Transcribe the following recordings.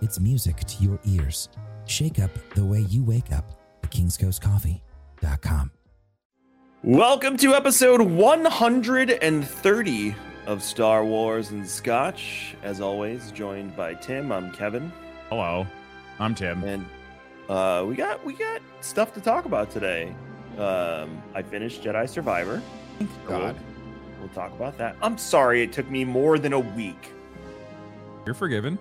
it's music to your ears. Shake up the way you wake up at kingscoastcoffee.com. Welcome to episode 130 of Star Wars and Scotch. As always, joined by Tim. I'm Kevin, Hello, I'm Tim. and uh, we got we got stuff to talk about today. Um, I finished Jedi Survivor. God. We'll, we'll talk about that. I'm sorry it took me more than a week. You're forgiven.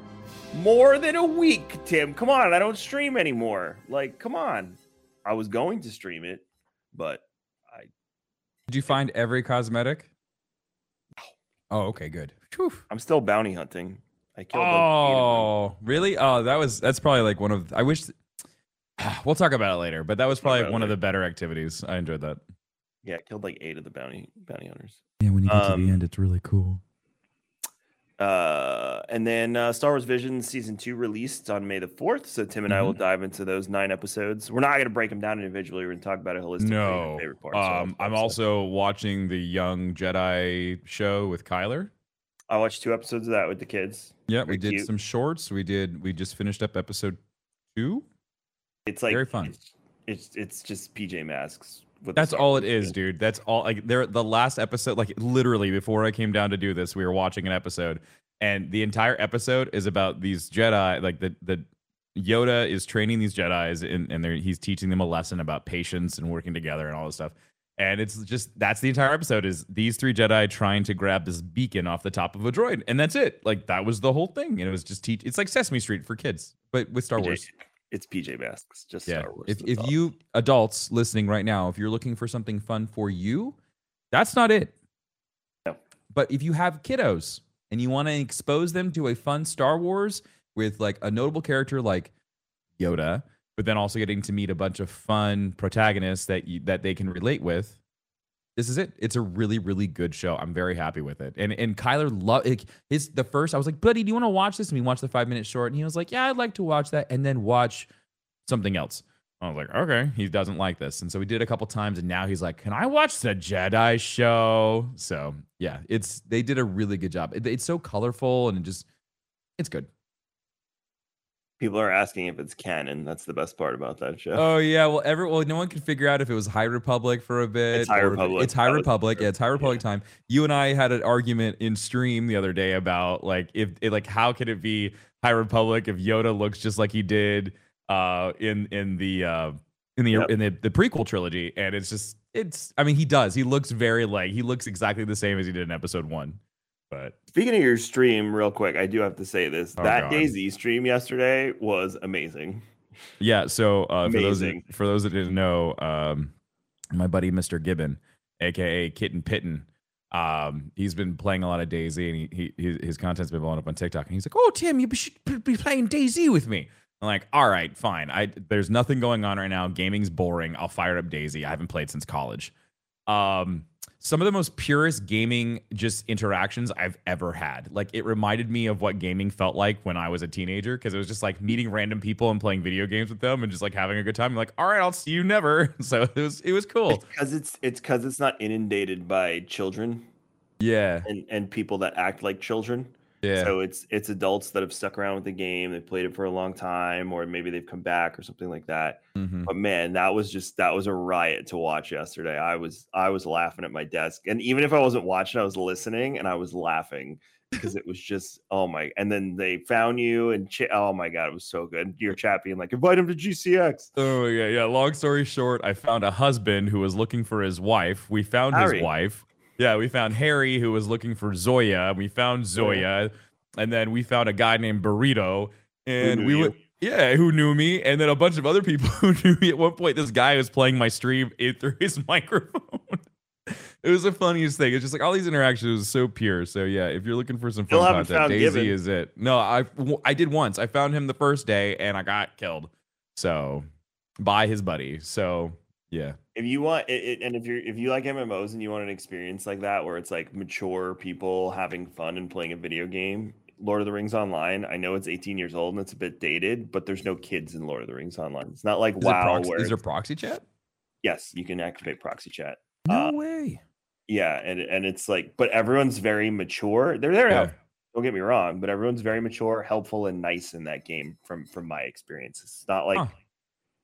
More than a week, Tim. Come on, I don't stream anymore. Like, come on. I was going to stream it, but I Did you find every cosmetic? Oh, okay, good. Phew. I'm still bounty hunting. I killed. like, eight of them. Oh, really? Oh, that was that's probably like one of I wish we'll talk about it later, but that was probably about it one of the better activities. I enjoyed that. Yeah, I killed like eight of the bounty bounty hunters. Yeah, when you get to the Um, end, it's really cool. Uh, and then uh, Star Wars Vision season two released on May the fourth. So Tim and I will dive into those nine episodes. We're not going to break them down individually. We're going to talk about it holistically. No, favorite parts. Um, I'm also watching the Young Jedi show with Kyler. I watched two episodes of that with the kids. Yeah, Very we did cute. some shorts. We did. We just finished up episode two. It's like Very fun. It's it's, it's just PJ Masks. That's all it is, dude. That's all. Like there, the last episode, like literally before I came down to do this, we were watching an episode, and the entire episode is about these Jedi. Like the the Yoda is training these Jedi's, and and he's teaching them a lesson about patience and working together and all this stuff. And it's just that's the entire episode is these three Jedi trying to grab this beacon off the top of a droid, and that's it. Like that was the whole thing, and it was just teach. It's like Sesame Street for kids, but with Star Wars. It's PJ Masks. Just Yeah. Star Wars. If if all. you adults listening right now, if you're looking for something fun for you, that's not it. No. But if you have kiddos and you want to expose them to a fun Star Wars with like a notable character like Yoda, but then also getting to meet a bunch of fun protagonists that you, that they can relate with, this is it. It's a really really good show. I'm very happy with it. And and Kyler love like, his the first. I was like, buddy, do you want to watch this? And we watched the five minute short, and he was like, yeah, I'd like to watch that, and then watch something else. I was like, okay, he doesn't like this. And so we did a couple times and now he's like, can I watch the Jedi show? So yeah, it's, they did a really good job. It- it's so colorful and it just, it's good. People are asking if it's canon, that's the best part about that show. Oh yeah. Well, every, well, no one could figure out if it was High Republic for a bit. It's High or if it- Republic. It's High Republic. Yeah. It's High Republic Yeah. time. You and I had an argument in stream the other day about like, if it, like, how could it be High Republic if Yoda looks just like he did uh in in the uh in the Yep. in the, the prequel trilogy and it's just it's i mean he does he looks very like he looks exactly the same as he did in episode one but Speaking of your stream, real quick, I do have to say this. Oh, that God. DayZ stream yesterday was amazing. yeah so uh for those that, for those that didn't know um my buddy mr gibbon aka kitten pitten um he's been playing a lot of DayZ and he, he his, his content's been blowing up on tiktok and he's like oh tim you should be playing DayZ with me. I'm like all right fine. I there's nothing going on right now. Gaming's boring. I'll fire up DayZ. I haven't played since college. Um some of the most purest gaming just interactions I've ever had. Like it reminded me of what gaming felt like when I was a teenager because it was just like meeting random people and playing video games with them and just like having a good time. like, all right, I'll see you never. So it was it was cool. Because it's it's because it's not inundated by children Yeah. and, and people that act like children. Yeah. So it's it's adults that have stuck around with the game, they've played it for a long time, or maybe they've come back or something like that. Mhm. But man, that was just that was a riot to watch yesterday. I was I was laughing at my desk, and even if I wasn't watching, I was listening and I was laughing because it was just oh my. And then they found you and ch- oh my god, it was so good. Your chat being like, invite him to GCX. Oh yeah, yeah. Long story short, I found a husband who was looking for his wife. We found Harry. his wife. Yeah, we found Harry who was looking for Zoya. We found Zoya, and then we found a guy named Burrito, and we went. Yeah, who knew me, and then a bunch of other people who knew me. At one point, this guy was playing my stream in- through his microphone. it was the funniest thing. It's just like all these interactions was so pure. So yeah, if you're looking for some Still fun content, Daisy Gibbon. is it. No, I I did once. I found him the first day and I got killed. So by his buddy. So yeah. If you want it, it, and if you're if you like mmos and you want an experience like that where it's like mature people having fun and playing a video game lord of the rings online i know it's 18 years old and it's a bit dated but there's no kids in lord of the rings online it's not like Is, wow proxy, where is there proxy chat? yes you can activate proxy chat No Uh, way. yeah and and it's like but everyone's very mature they're there Yeah. don't get me wrong but everyone's very mature helpful and nice in that game from from my experience it's not like Huh.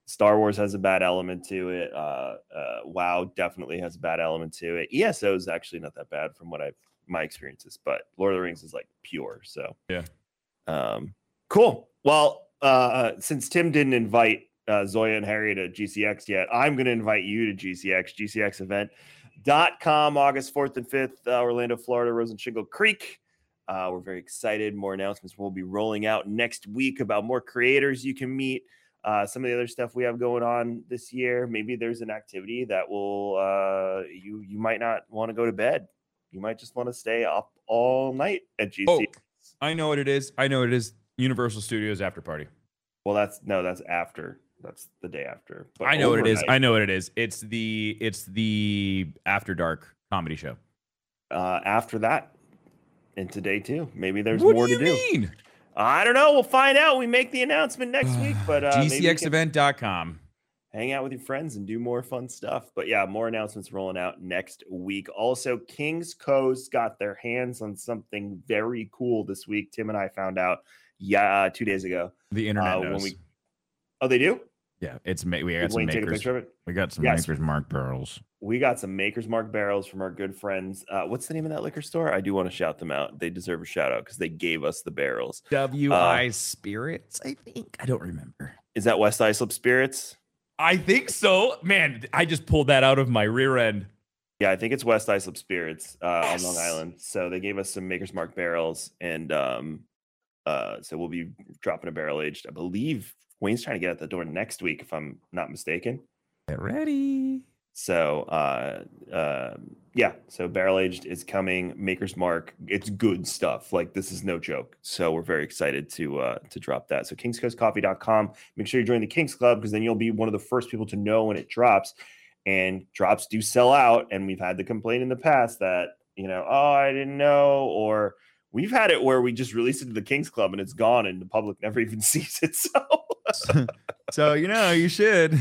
Star Wars has a bad element to it. Uh, uh, WoW definitely has a bad element to it. ESO is actually not that bad from what I've my experiences, but Lord of the Rings is like pure. So Yeah. um, cool. Well, uh, since Tim didn't invite uh, Zoya and Harry to GCX yet, I'm going to invite you to GCX, GCX event. Dot com August 4th and 5th, uh, Orlando, Florida, Rosen Shingle Creek. Uh, we're very excited. More announcements will be rolling out next week about more creators you can meet uh, some of the other stuff we have going on this year. Maybe there's an activity that will uh, you you might not want to go to bed. You might just want to stay up all night at GC. Oh, I know what it is. I know what it is. Universal Studios after party. Well, that's no, that's after. That's the day after. But I know what it is. I know what it is. It's the it's the after dark comedy show. uh, after that, and today too. Maybe there's what more do to do. mean? I don't know. We'll find out. We make the announcement next week. But uh, GCXevent.com. hang out with your friends and do more fun stuff. But yeah, more announcements rolling out next week. Also, Kings Coast got their hands on something very cool this week. Tim and I found out, yeah, two days ago. The internet Uh, knows. when we- Oh, they do. Yeah, it's ma- we Did got some Wayne take a makers. picture of it? We got some Yes. makers mark barrels. We got some Maker's Mark barrels from our good friends. Uh, what's the name of that liquor store? I do want to shout them out. They deserve a shout out because they gave us the barrels. WI Spirits, I think. I don't remember. Is that West Islip Spirits? I think so. Man, I just pulled that out of my rear end. Yeah, I think it's West Islip Spirits uh, on Long Island. So they gave us some Maker's Mark barrels, and um, uh, so we'll be dropping a barrel aged. I believe Wayne's trying to get out the door next week, if I'm not mistaken. Get ready. So uh, uh, yeah, so barrel aged is coming. Maker's Mark, it's good stuff. Like this is no joke. So we're very excited to uh, to drop that. So kingscoastcoffee.com. Make sure you join the Kings Club because then you'll be one of the first people to know when it drops. And drops do sell out, and we've had the complaint in the past that you know, oh, I didn't know, or we've had it where we just release it to the Kings Club and it's gone, and the public never even sees it. So so you know you should,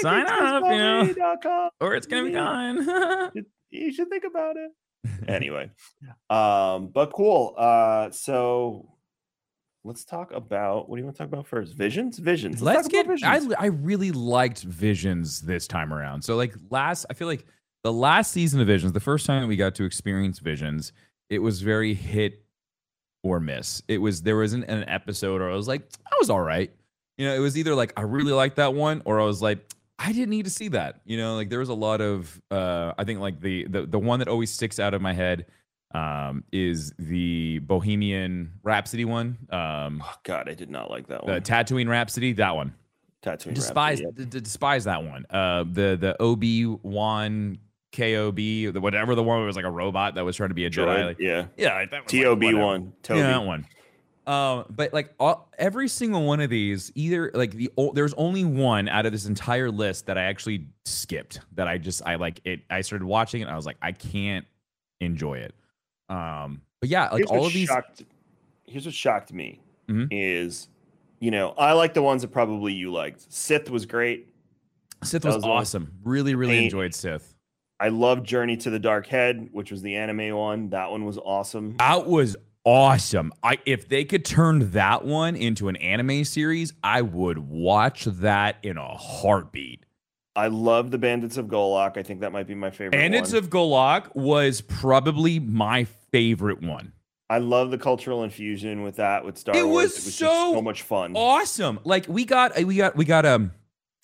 Sign up, you know. or it's gonna be gone. you- should think about it anyway um but cool uh so let's talk about what do you want to talk about first visions visions Let's talk get. about I. I really liked Visions this time around. So like last, I feel like the last season of Visions, the first time we got to experience Visions, it was very hit or miss. It was there wasn't an episode, or I was like, I was all right. You know, it was either like I really liked that one, or I was like, I didn't need to see that. You know, like there was a lot of. uh I think like the the the one that always sticks out of my head um is the Bohemian Rhapsody one. Um oh god i did not like that one. the Tatooine Rhapsody, that one. Tatooine Despise Rhapsody, d- d- despise that one. Uh, the the Obi Wan Kob, the whatever the one was like a robot that was trying to be a yeah. Jedi. Like, yeah yeah, like, that was, tob one toby Yeah, that one. Um, but like all, every single one of these, either like the there's only one out of this entire list that I actually skipped. That I just I like it. I started watching it. And I was like, I can't enjoy it. Um, but yeah, like Here's all of these. shocked, here's what shocked me Mhm. is you know i like the ones that probably you liked sith was great Sith was, was awesome. Really, really Pain- enjoyed Sith. i love journey to the dark head which was the anime one that one was awesome That was awesome. I if they could turn that one into an anime series, I would watch that in a heartbeat. I love the Bandits of Golak. I think that might be my favorite. Bandits one. of Golak was probably my favorite one. I love the cultural infusion with that with Star It Wars. was it was just so so much fun. Awesome. Like we got we got we got um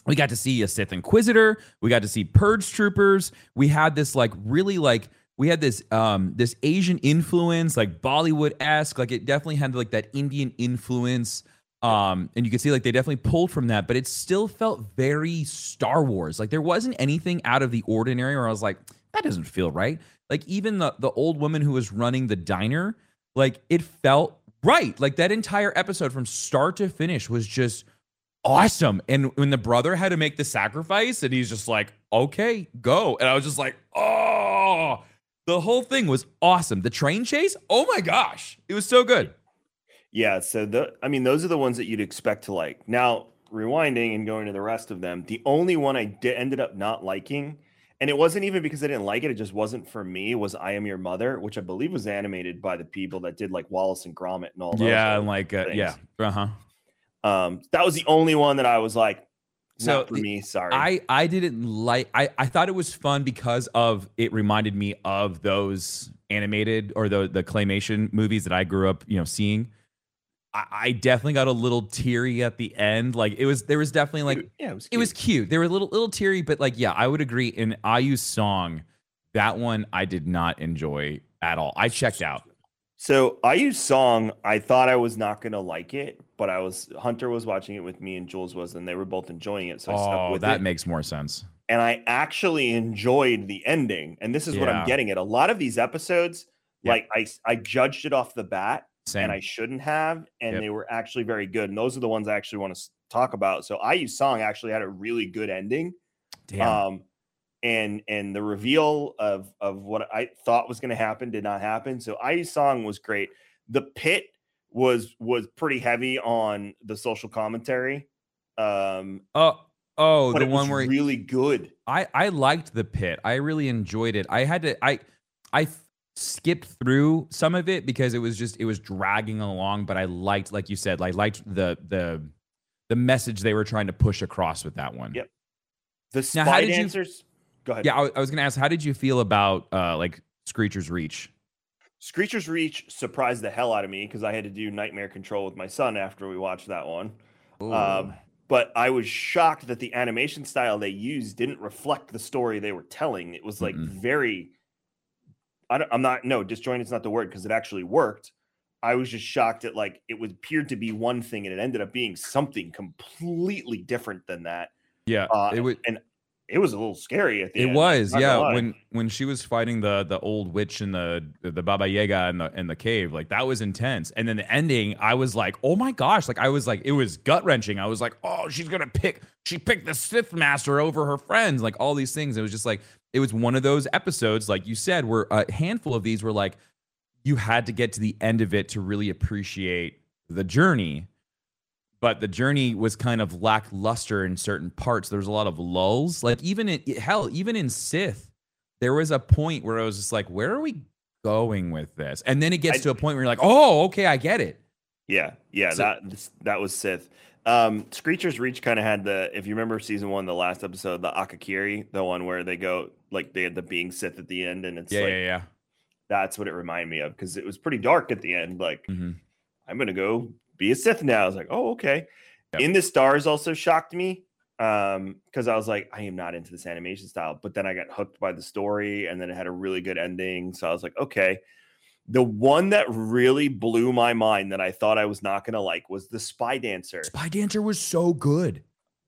we got to see a Sith Inquisitor, we got to see Purge Troopers. We had this like really like we had this um this Asian influence, like Bollywood-esque, like it definitely had like that Indian influence. Um, and you can see like they definitely pulled from that, but it still felt very Star Wars. Like there wasn't anything out of the ordinary where I was like, that doesn't feel right. Like even the the old woman who was running the diner, like it felt right. Like that entire episode from start to finish was just awesome. And when the brother had to make the sacrifice, and he's just like, okay, go. And I was just like, oh, the whole thing was awesome. The train chase, oh my gosh, it was so good. Yeah, so the I mean those are the ones that you'd expect to like. Now, rewinding and going to the rest of them, the only one I did ended up not liking, and it wasn't even because I didn't like it, it just wasn't for me, was I Am Your Mother, which I believe was animated by the people that did like Wallace and Gromit and all those. Yeah, and like uh, yeah, uh-huh. Um that was the only one that I was like, So not for the- me, sorry. I I didn't like I I thought it was fun because of it reminded me of those animated or the the claymation movies that I grew up, you know, seeing. I, I definitely got a little teary at the end. Like it was there was definitely like yeah, it was it was cute. They were a little little teary, but like yeah, I would agree. In IU's song, that one I did not enjoy at all. I checked out. So use song. I thought I was not gonna like it, but I was Hunter was watching it with me and Jules was, and they were both enjoying it. So I stuck Oh, that it. makes more sense. and I actually enjoyed the ending. And this is what I'm getting at. A lot of these episodes, Yep. like I judged it off the bat, Same. and I shouldn't have, and Yep. they were actually very good. And those are the ones I actually want to talk about. So I use song actually had a really good ending. Damn. Um, and and the reveal of of what I thought was going to happen did not happen. So IU song was great. The pit was was pretty heavy on the social commentary. Um, oh, oh, the one where he- really good. I I liked the pit. I really enjoyed it. I had to I I skipped through some of it because it was just it was dragging along, but I liked like you said, I liked the the the message they were trying to push across with that one. Yep. The Now, how spy did you- Go ahead. Yeah, I, I was going to ask how did you feel about uh like Screecher's Reach? Screecher's Reach surprised the hell out of me because I had to do Nightmare Control with my son after we watched that one. Um, but I was shocked that the animation style they used didn't reflect the story they were telling. It was like Mm-mm. very. I don't, I'm not no disjointed's not the word because it actually worked. I was just shocked at like it was appeared to be one thing and it ended up being something completely different than that. yeah, Uh, it was and it was a little scary at the It end. was, yeah. lie. When when she was fighting the the old witch in the the Baba Yaga in the in the cave, like that was intense. And then the ending, I was like, oh my gosh, like I was like, it was gut wrenching. I was like, oh, she's gonna pick, she picked the Sith Master over her friends, like all these things. It was just like it was one of those episodes, like you said, where a handful of these were like, you had to get to the end of it to really appreciate the journey but the journey was kind of lackluster in certain parts. There was a lot of lulls. Like even in hell, even in Sith, there was a point where I was just like, where are we going with this? And then it gets I- to a point where you're like, oh, okay, I get it. Yeah, yeah, So- that that was Sith. Um, Screecher's Reach kind of had the, if you remember season one, the last episode, the Akakiri, the one where they go like they had the being Sith at the end, and it's Yeah, like yeah, yeah. that's what it reminded me of because it was pretty dark at the end. Like hmm I'm gonna go be a Sith now. I was like, oh okay. Yep. In the Stars also shocked me um because I was like, I am not into this animation style, but then I got hooked by the story, and then it had a really good ending. So I was like, okay. The one that really blew my mind that I thought I was not gonna like was the Spy Dancer. Spy Dancer was so good.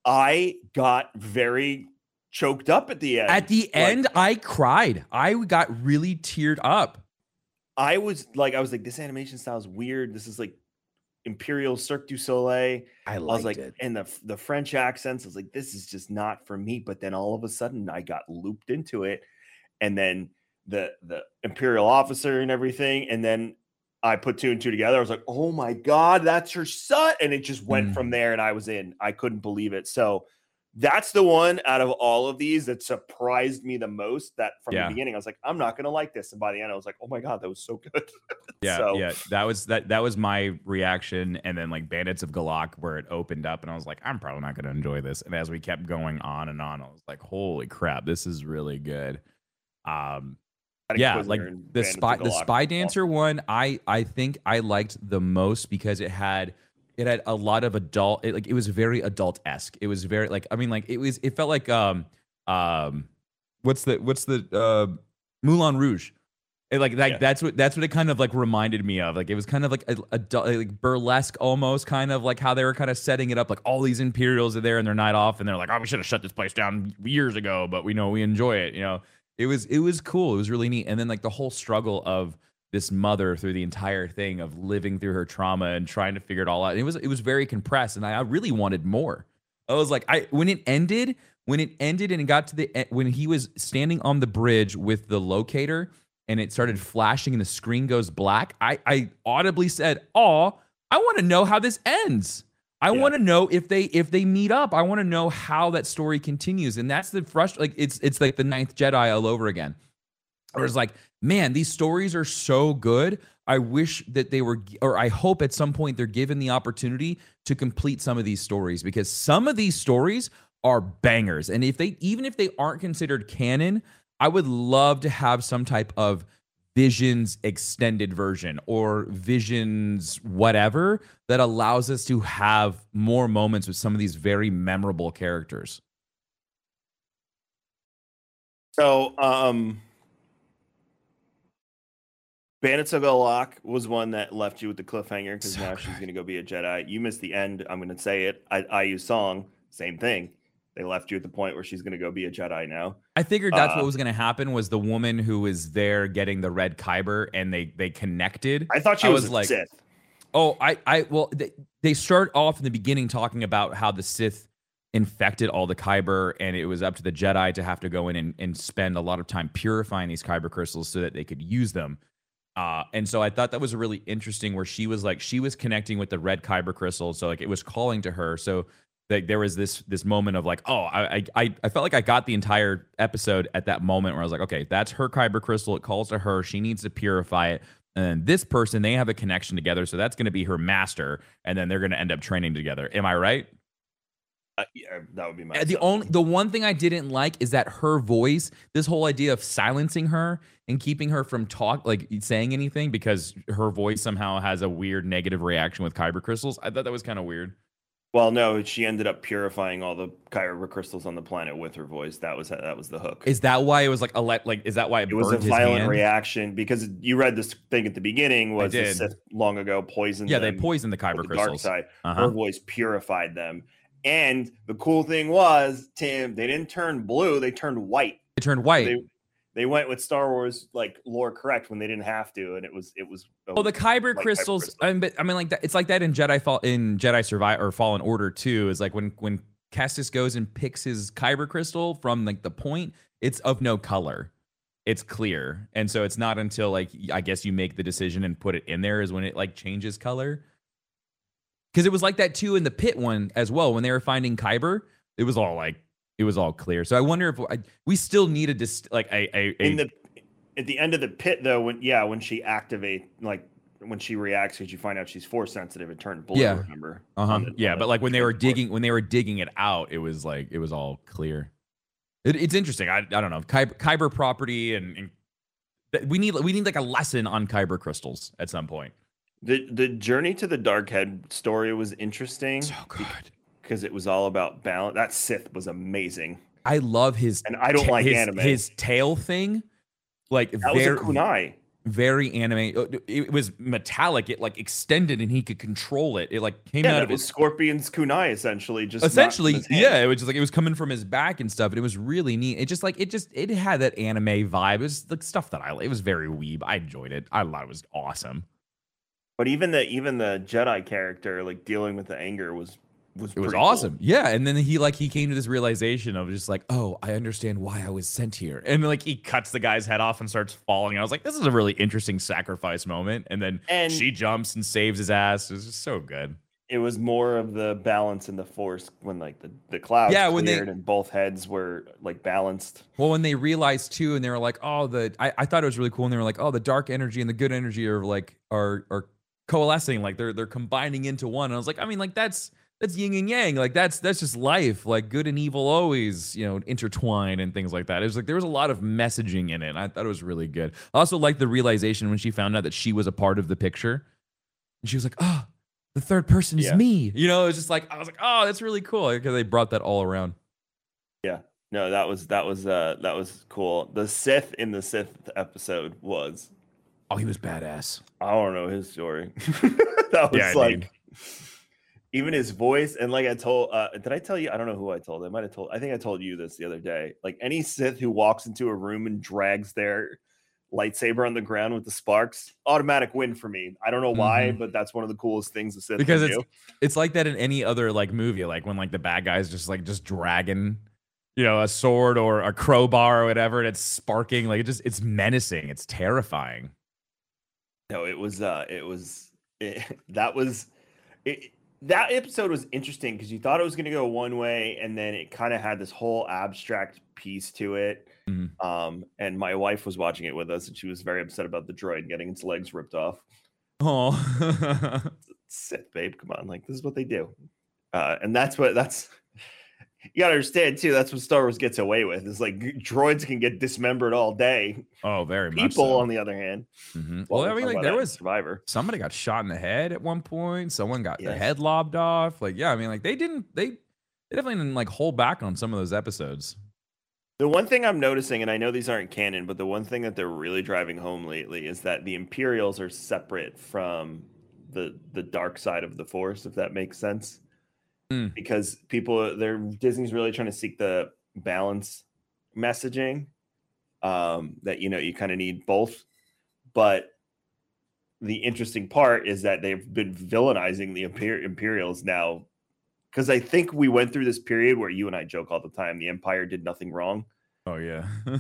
I got very choked up at the end. At the Like, end, I cried. I got really teared up. I was like, I was like, this animation style is weird. This is like Imperial Cirque du Soleil. I I was like, and the the French accents. I was like, this is just not for me. But then all of a sudden, I got looped into it, and then the the Imperial officer and everything, and then I put two and two together. I was like, oh my god, that's her son, and it just went Mm. from there, and I was in. I couldn't believe it. So that's the one out of all of these that surprised me the most. That from Yeah. the beginning, I was like, I'm not gonna like this, and by the end, I was like, oh my god, that was so good. Yeah, So- yeah. That was that that was my reaction. And then like Bandits of Golak, where it opened up, and I was like, I'm probably not gonna enjoy this. And as we kept going on and on, I was like, holy crap, this is really good. Um yeah, like the Bandits spy the spy dancer one, I I think I liked the most because it had it had a lot of adult it, like it was very adult esque. It was very like I mean like it was it felt like um um what's the what's the uh Moulin Rouge. It, like like Yeah. that's what that's what it kind of like reminded me of. Like it was kind of like a, adult like burlesque almost kind of like how they were kind of setting it up like all these Imperials are there and they're night off and they're like oh we should have shut this place down years ago but we know we enjoy it you know It was it was cool. It was really neat. And then like the whole struggle of this mother through the entire thing of living through her trauma and trying to figure it all out. It was it was very compressed, and I, I really wanted more. I was like, I when it ended, when it ended and it got to the when he was standing on the bridge with the locator and it started flashing and the screen goes black. I I audibly said, "Oh, I want to know how this ends." I Yeah. want to know if they if they meet up. I want to know how that story continues, and that's the frust. Like it's it's like the Ninth Jedi all over again. Where it's like, man, these stories are so good. I wish that they were, or I hope at some point they're given the opportunity to complete some of these stories because some of these stories are bangers. And if they, even if they aren't considered canon, I would love to have some type of Visions extended version or Visions whatever that allows us to have more moments with some of these very memorable characters. So, um, Bandits of Golak was one that left you with the cliffhanger because So now she's going to go be a Jedi. You missed the end. I'm going to say it. I, IU song, same thing. They left you at the point where she's going to go be a Jedi now. I figured that's Uh, what was going to happen was the woman who was there getting the red kyber and they they connected. I thought she I was, was a like- Sith. Oh, I, I, well, they, they start off in the beginning talking about how the Sith infected all the Kyber, and it was up to the Jedi to have to go in and, and spend a lot of time purifying these Kyber crystals so that they could use them. Uh, and so I thought that was really interesting where she was like, she was connecting with the red Kyber crystal. So like it was calling to her. So like there was this this moment of like, oh, I, I I felt like I got the entire episode at that moment where I was like, okay, that's her Kyber crystal. It calls to her. She needs to purify it. And this person, they have a connection together. So that's going to be her master. And then they're going to end up training together. Am I right? Uh, yeah, that would be my Uh, The only the one thing I didn't like is that her voice, this whole idea of silencing her and keeping her from talk like saying anything because her voice somehow has a weird negative reaction with kyber crystals. I thought that was kind of weird. Well, no, she ended up purifying all the Kyber crystals on the planet with her voice. That was that was the hook. Is that why it was like a le- like is that why it, it was a violent hand? reaction because you read this thing at the beginning was the. Sith long ago poisoned Yeah, they poisoned the kyber the dark crystals. side. Her Uh-huh. voice purified them. And the cool thing was, Tim, they didn't turn blue, they turned white. They turned white. They they went with Star Wars like lore correct when they didn't have to, and it was it was Oh, the kyber like Kyber crystals. crystals. I mean, but, I mean, like that. It's like that in Jedi Fall in Jedi Survive or Fallen Order too. Is like when when Kestis goes and picks his kyber crystal from like the point. It's of no color. It's clear, and so it's not until like I guess you make the decision and put it in there is when it like changes color. Because it was like that too in the pit one as well. When they were finding kyber, it was all like it was all clear. So I wonder if I, we still need a dis- like a, a, a in the at the end of the pit though when yeah when she activate like when she reacts because you find out she's force sensitive it turned blue Yeah. remember Uh-huh. The- yeah, but like when they were digging when they were digging it out, it was like it was all clear. It, it's interesting. I, I don't know Kyber, Kyber property and, and we need we need like a lesson on Kyber crystals at some point. The the journey to the dark head story was interesting So good. because it was all about balance that sith was amazing I love his and i don't ta- like his, anime his tail thing. Like that was a very kunai very anime. It was metallic. It like extended and he could control it. It like came yeah out of his scorpion's kunai essentially just essentially yeah it was just like it was coming from his back and stuff and it was really neat it just like it just it had that anime vibe it was like stuff that i it was very weeb i enjoyed it i thought it was awesome but even the even the jedi character like dealing with the anger was was it was pretty cool. awesome. Yeah and then he like he came to this realization of just like oh i understand why i was sent here. And like he cuts the guy's head off and starts falling i was like this is a really interesting sacrifice moment. And then And- she jumps and saves his ass. It was just so good. It was more of the balance in the force when like the, the clouds Yeah, when they- and both heads were like balanced. Well, when they realized too, and they were like, "Oh, the," I, I thought it was really cool, and they were like, "Oh, the dark energy and the good energy are like are are coalescing, like they're they're combining into one." And I was like, I mean, like that's that's yin and yang, like that's that's just life, like good and evil always, you know, intertwine and things like that. It was like there was a lot of messaging in it. And I thought it was really good. I also liked the realization when she found out that she was a part of the picture, and she was like, "Oh, the third person is Yeah. me." You know, it was just like I was like, "Oh, that's really cool," because they brought that all around. Yeah. No, that was that was uh that was cool. The Sith in the Sith episode was Oh, he was badass. I don't know his story. that was Yeah, like even his voice and like I told uh did I tell you I don't know who I told I might have told I think I told you this the other day like any Sith who walks into a room and drags their lightsaber on the ground with the sparks automatic win for me I don't know why Mhm. but that's one of the coolest things a Sith because can it's do. it's like that in any other like movie, like when like the bad guys just like just dragging, you know, a sword or a crowbar or whatever, and it's sparking. Like it just it's menacing. It's terrifying. No, it was uh it was it, that was it, that episode was interesting because you thought it was going to go one way and then it kind of had this whole abstract piece to it. Mhm. Um and my wife was watching it with us and she was very upset about the droid getting its legs ripped off. Oh, Sith babe, come on, like this is what they do. Uh and that's what that's you got to understand too. That's what Star Wars gets away with. Is like droids can get dismembered all day. oh, very much. People, so. on the other hand, Mhm. well, Well, I mean, like there was Survivor. somebody got shot in the head at one point. Someone got their Yes. head lobbed off. Like, yeah, I mean, like they didn't they they definitely didn't like hold back on some of those episodes. The one thing I'm noticing, and I know these aren't canon, but the one thing that they're really driving home lately is that the Imperials are separate from the the dark side of the Force, if that makes sense. Mm. Because people, they're Disney's really trying to seek the balance messaging. Um, that you know you kind of need both, but the interesting part is that they've been villainizing the Imper- Imperials now. Because I think we went through this period where you and I joke all the time the Empire did nothing wrong. Oh yeah.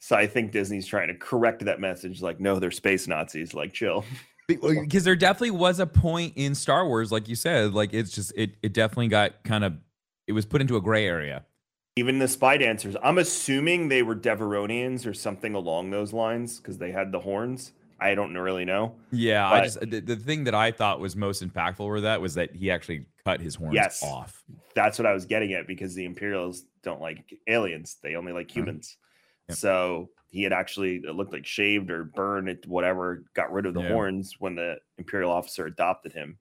So I think Disney's trying to correct that message. Like, no, they're space Nazis. Like, chill. because there definitely was a point in Star Wars, like you said, like it's just it it definitely got kind of it was put into a gray area. Even the spy dancers, I'm assuming they were Devaronians or something along those lines because they had the horns. I don't really know. Yeah, I just the, the thing that I thought was most impactful with that was that he actually cut his horns Yes. off. That's what I was getting at because the Imperials don't like aliens; they only like uh-huh. humans. Yep. So he had actually it looked like shaved or burned it, whatever, got rid of the Yeah. horns when the Imperial officer adopted him,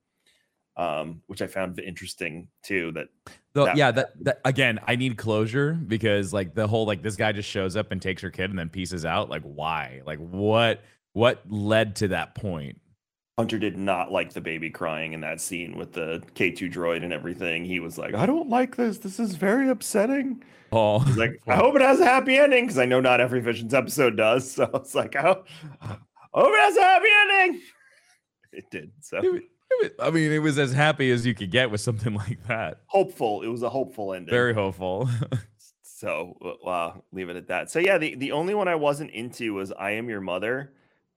um, which I found interesting too. That Though, That- yeah, that, that again, I need closure because like the whole like this guy just shows up and takes her kid and then pieces out. Like why? Like what? What led to that point? Hunter did not like the baby crying in that scene with the K2 droid and everything. He was like, I don't like this. This is very upsetting. Oh, He's like, I hope it has a happy ending because I know not every Visions episode does. So it's like, oh, hope, I hope it has a happy ending. It did. So It it I mean, it was as happy as you could get with something like that. hopeful. It was a hopeful ending. Very hopeful. So uh, wow, leave it at that. So yeah, the, the only one I wasn't into was I Am Your Mother.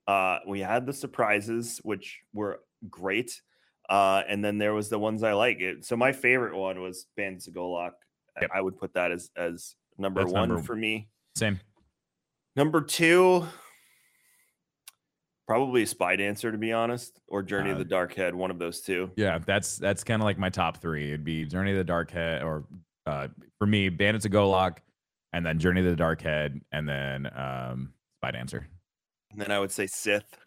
Uh, we had the surprises, which were great. Uh, and then there was the ones I like. It, so my favorite one was Bandits of Golak. I- Yep. I would put that as as number That's one number- for me. Same. Number two, probably Spy Dancer to be honest, or Journey of Uh, the Dark Head. One of those two. Yeah, that's that's kind of like my top three. It'd be Journey of the Dark Head, or uh, for me, Bandits of Golak, and then Journey of the Dark Head, and then um, Spy Dancer. And then I would say Sith.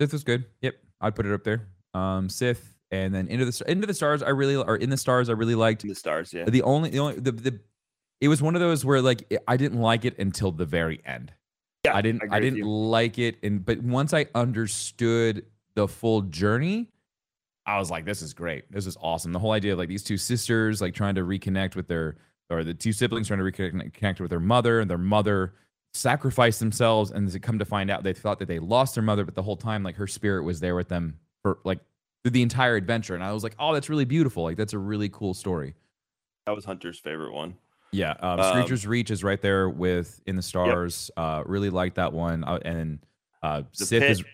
Sith was good. Yep, I'd put it up there. Um, Sith, and then into the into the stars. I really or in the stars. I really liked. The stars, yeah. The only the only the the. It was one of those where like I didn't like it until the very end. Yeah, I didn't agree I, didn't like it and but once I understood the full journey, I was like, this is great. This is awesome. The whole idea of like these two sisters like trying to reconnect with their or the two siblings trying to reconnect connect with their mother and their mother sacrificed themselves and to come to find out they thought that they lost their mother, but the whole time like her spirit was there with them for like through the entire adventure. And I was like, oh, that's really beautiful. Like that's a really cool story. That was Hunter's favorite one. Yeah, um, Um, Screecher's Reach is right there with In the Stars. Uh, really like that one. Uh, and uh, The Sith Pit. is,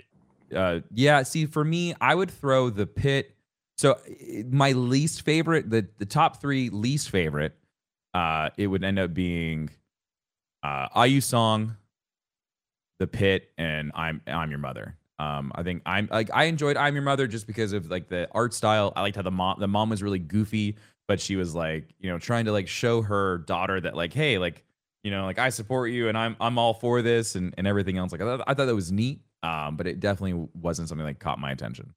uh, yeah. See, for me, I would throw the Pit. So my least favorite, the the top three least favorite, uh, it would end up being uh, IU Song, The Pit, and I'm I'm Your Mother. Um, I think I'm like I enjoyed I'm Your Mother just because of like the art style. I liked how the mom the mom was really goofy, but she was like you know trying to like show her daughter that like hey like you know like I support you and I'm I'm all for this and and everything else. Like I thought, I thought that was neat. Um, but it definitely wasn't something that caught my attention.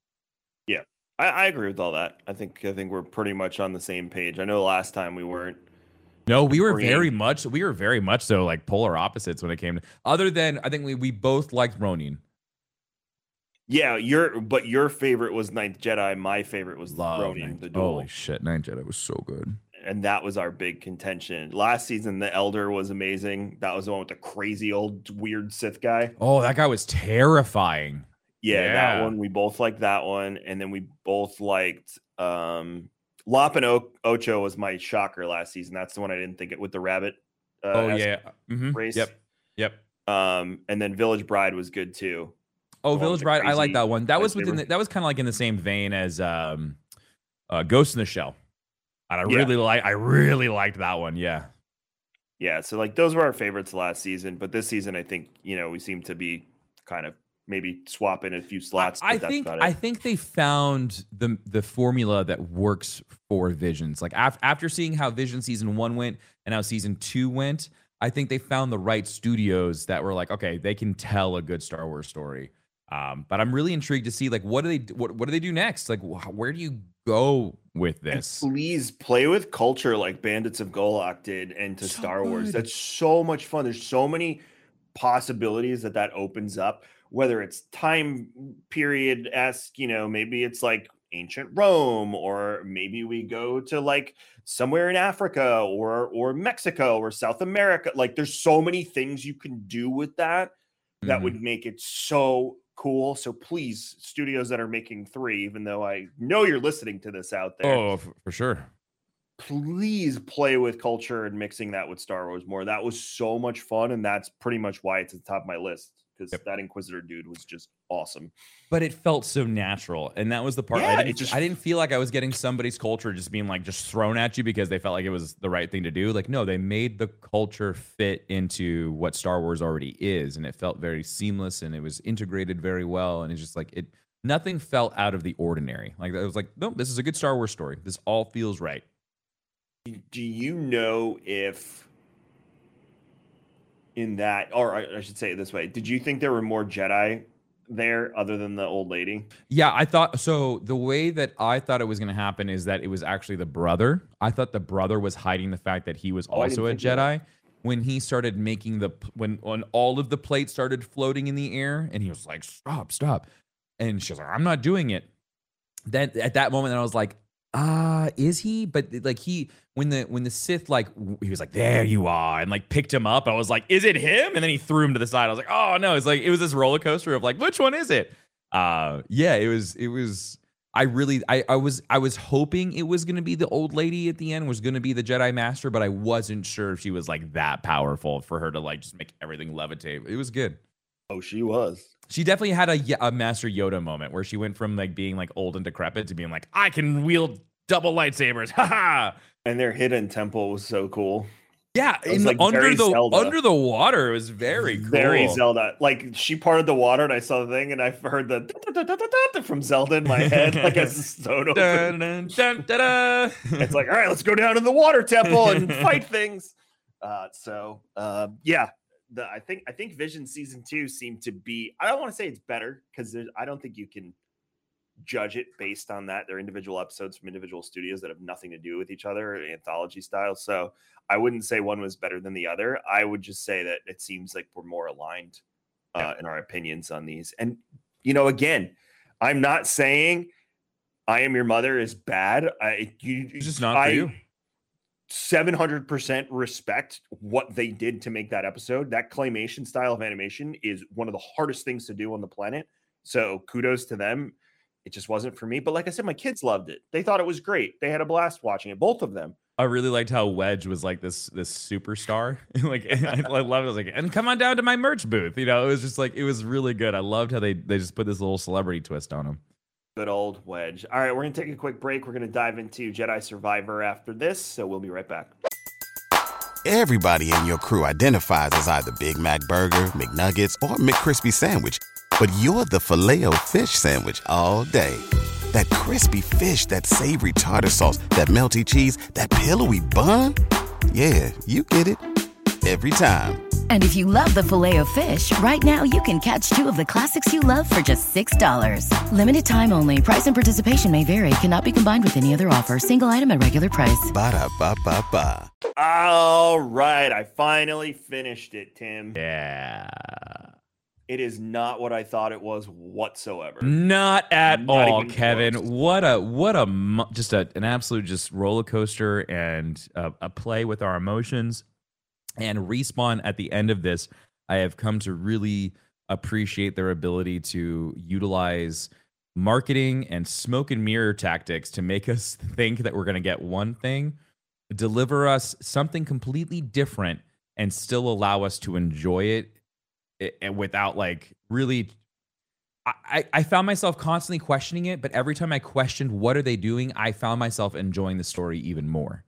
Yeah, I, I agree with all that. I think I think we're pretty much on the same page. I know last time we weren't. No, we were very much we were very much so like polar opposites when it came to other than I think we we both liked Ronin. Yeah, your but your favorite was Ninth Jedi. My favorite was Love Ronin, Ninth- the duel, Holy shit, Ninth Jedi was so good. and that was our big contention last season. The Elder was amazing. That was the one with the crazy old weird Sith guy. Oh, that guy was terrifying. Yeah, that one we both liked that one, and then we both liked um Lop and o- Ocho was my shocker last season. That's the one I didn't think it with the rabbit. Uh, oh yeah. Mhm. race. Yep. Yep. Um, and then Village Bride was good too. Oh, Village Bride. I like that one. That was within. The, that was kind of like in the same vein as um, uh, Ghost in the Shell. And I Yeah. really like. I really liked that one. Yeah. Yeah, so like those were our favorites last season, but this season I think you know we seem to be kind of maybe swap in a few slots. I, think I think they found the the formula that works for Visions. Like af- after seeing how Vision season one went and how season two went, I think they found the right studios that were like, okay, they can tell a good Star Wars story. Um, but I'm really intrigued to see like what do they what what do they do next? Like wh- where do you go with And this? please play with culture like Bandits of Golak did into So Star Wars. That's so much fun. There's so many possibilities that that opens up. Whether it's time period esque, you know, maybe it's like ancient Rome, or maybe we go to like somewhere in Africa or or Mexico or South America. Like there's so many things you can do with that that Mhm. would make it so cool. So please, studios that are making three, even though I know you're listening to this out there, Oh, for sure. please play with culture and mixing that with Star Wars more. That was so much fun, and that's pretty much why it's at the top of my list because Yep. that Inquisitor dude was just awesome. but it felt so natural and that was the part Yeah, I, didn't, just- I didn't feel like i was getting somebody's culture just being like just thrown at you because they felt like it was the right thing to do like no they made the culture fit into what star wars already is and it felt very seamless and it was integrated very well and it's just like it nothing felt out of the ordinary like i was like no this is a good star wars story this all feels right Do you know if in that, or I I should say it this way, did you think there were more Jedi there other than the old lady? Yeah, I thought so. The way that I thought it was going to happen is that it was actually the brother. I thought the brother was hiding the fact that he was Oh, also a think of that. Jedi. When he started making the when when all of the plates started floating in the air, and he was like, "Stop, stop!" and she was like, "I'm not doing it." Then at that moment, I was like, "Ah, is he?" But like he when the when the Sith like he was like, "There you are," and like picked him up. I was like, "Is it him?" And then he threw him to the side. I was like, "Oh no!" It's like it was this roller coaster of like, which one is it? uh yeah it was it was i really i i was i was hoping it was gonna be the old lady at the end was gonna be the jedi master but i wasn't sure if she was like that powerful for her to like just make everything levitate it was good Oh, she was. she definitely had a, a master yoda moment where she went from like being like old and decrepit to being like i can wield double lightsabers haha And their hidden temple was so cool. yeah in like, under the Zelda. under the water it was very cool Very Zelda. Like she parted the water, and I saw the thing, and I heard the da-da-da-da-da-da from Zelda in my head, like as the stone opened. Dun, dun, dun, dun, dun. It's like, all right, let's go down to the water temple and fight things. Uh, so uh, yeah, the I think I think Vision season two seemed to be. I don't want to say it's better because I don't think you can judge it based on that. They're individual episodes from individual studios that have nothing to do with each other, anthology style. So I wouldn't say one was better than the other. I would just say that it seems like we're more aligned uh, in our opinions on these. And you know, again, I'm not saying I am your mother is bad. I you It's just not for I you. 700% respect what they did to make that episode. That claymation style of animation is one of the hardest things to do on the planet. So kudos to them. It just wasn't for me. But like I said, my kids loved it. They thought it was great. They had a blast watching it, both of them. I really liked how Wedge was like this this superstar. like I, I loved it. I was like, and come on down to my merch booth. You know, it was just like it was really good. I loved how they they just put this little celebrity twist on him. Good old wedge. All right, we're going to take a quick break. We're going to dive into Jedi Survivor after this. So we'll be right back. Everybody in your crew identifies as either Big Mac Burger, McNuggets, or McCrispy Sandwich. But you're the filet fish Sandwich all day. That crispy fish, that savory tartar sauce, that melty cheese, that pillowy bun. Yeah, you get it. Every time. And if you love the filet of fish, right now you can catch two of the classics you love for just $6. Limited time only. Price and participation may vary. Cannot be combined with any other offer. Single item at regular price. Ba-da-ba-ba-ba. All right, I finally finished it, Tim. Yeah. It is not what I thought it was whatsoever. Not at Not all, Kevin. close. What a what a mo- just a, an absolute just roller coaster and a, a play with our emotions. And respawn at the end of this, I have come to really appreciate their ability to utilize marketing and smoke and mirror tactics to make us think that we're going to get one thing, deliver us something completely different, and still allow us to enjoy it i- i- without like really I, I found myself constantly questioning it, but every time I questioned what are they doing, I found myself enjoying the story even more.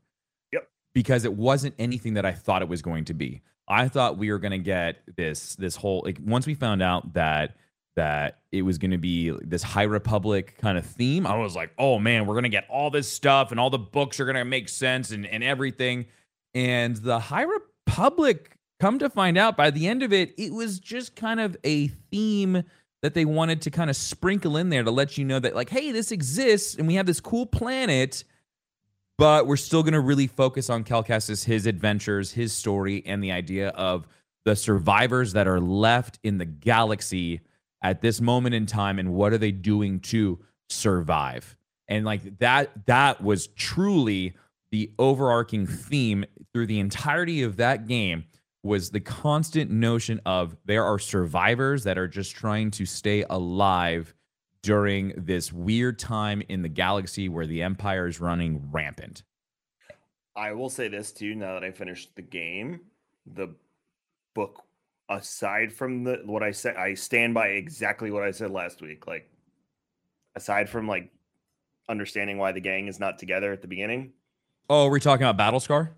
Because it wasn't anything that I thought it was going to be. I thought we were going to get this this whole like once we found out that that it was going to be this High Republic kind of theme, I was like, oh man, we're going to get all this stuff and all the books are going to make sense and and everything. And the High Republic, come to find out, by the end of it, it was just kind of a theme that they wanted to kind of sprinkle in there to let you know that, like, hey, this exists and we have this cool planet, but we're still going to really focus on Cal his adventures, his story, and the idea of the survivors that are left in the galaxy at this moment in time and what are they doing to survive. And like that, that was truly the overarching theme through the entirety of that game was the constant notion of there are survivors that are just trying to stay alive during this weird time in the galaxy where the empire is running rampant. I will say this too. Now that I finished the game, the book, aside from the what I said, I stand by exactly what I said last week. Like, aside from like understanding why the gang is not together at the beginning, Oh, we're talking about Battlescar?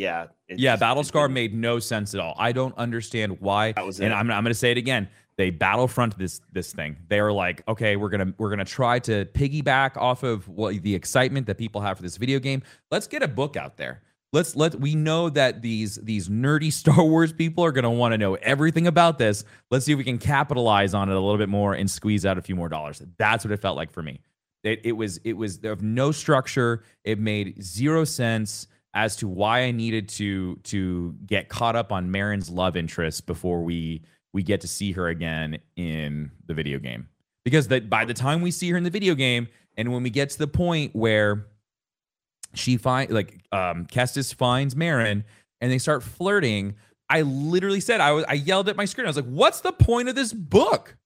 Yeah, Yeah, just- it Battlescar didn't- made no sense at all. I don't understand why. That was and it. I'm, I'm going to say it again. They battlefront this this thing. They are like, okay, we're gonna we're gonna try to piggyback off of what the excitement that people have for this video game. Let's get a book out there. Let's let we know that these these nerdy Star Wars people are gonna want to know everything about this. Let's see if we can capitalize on it a little bit more and squeeze out a few more dollars. That's what it felt like for me. It, it was it was of no structure. It made zero sense as to why I needed to to get caught up on Merrin's love interest before we we get to see her again in the video game. Because that by the time we see her in the video game, and when we get to the point where she find like um Kestis finds Merrin and they start flirting, I literally said I was I yelled at my screen. I was like, "What's the point of this book?"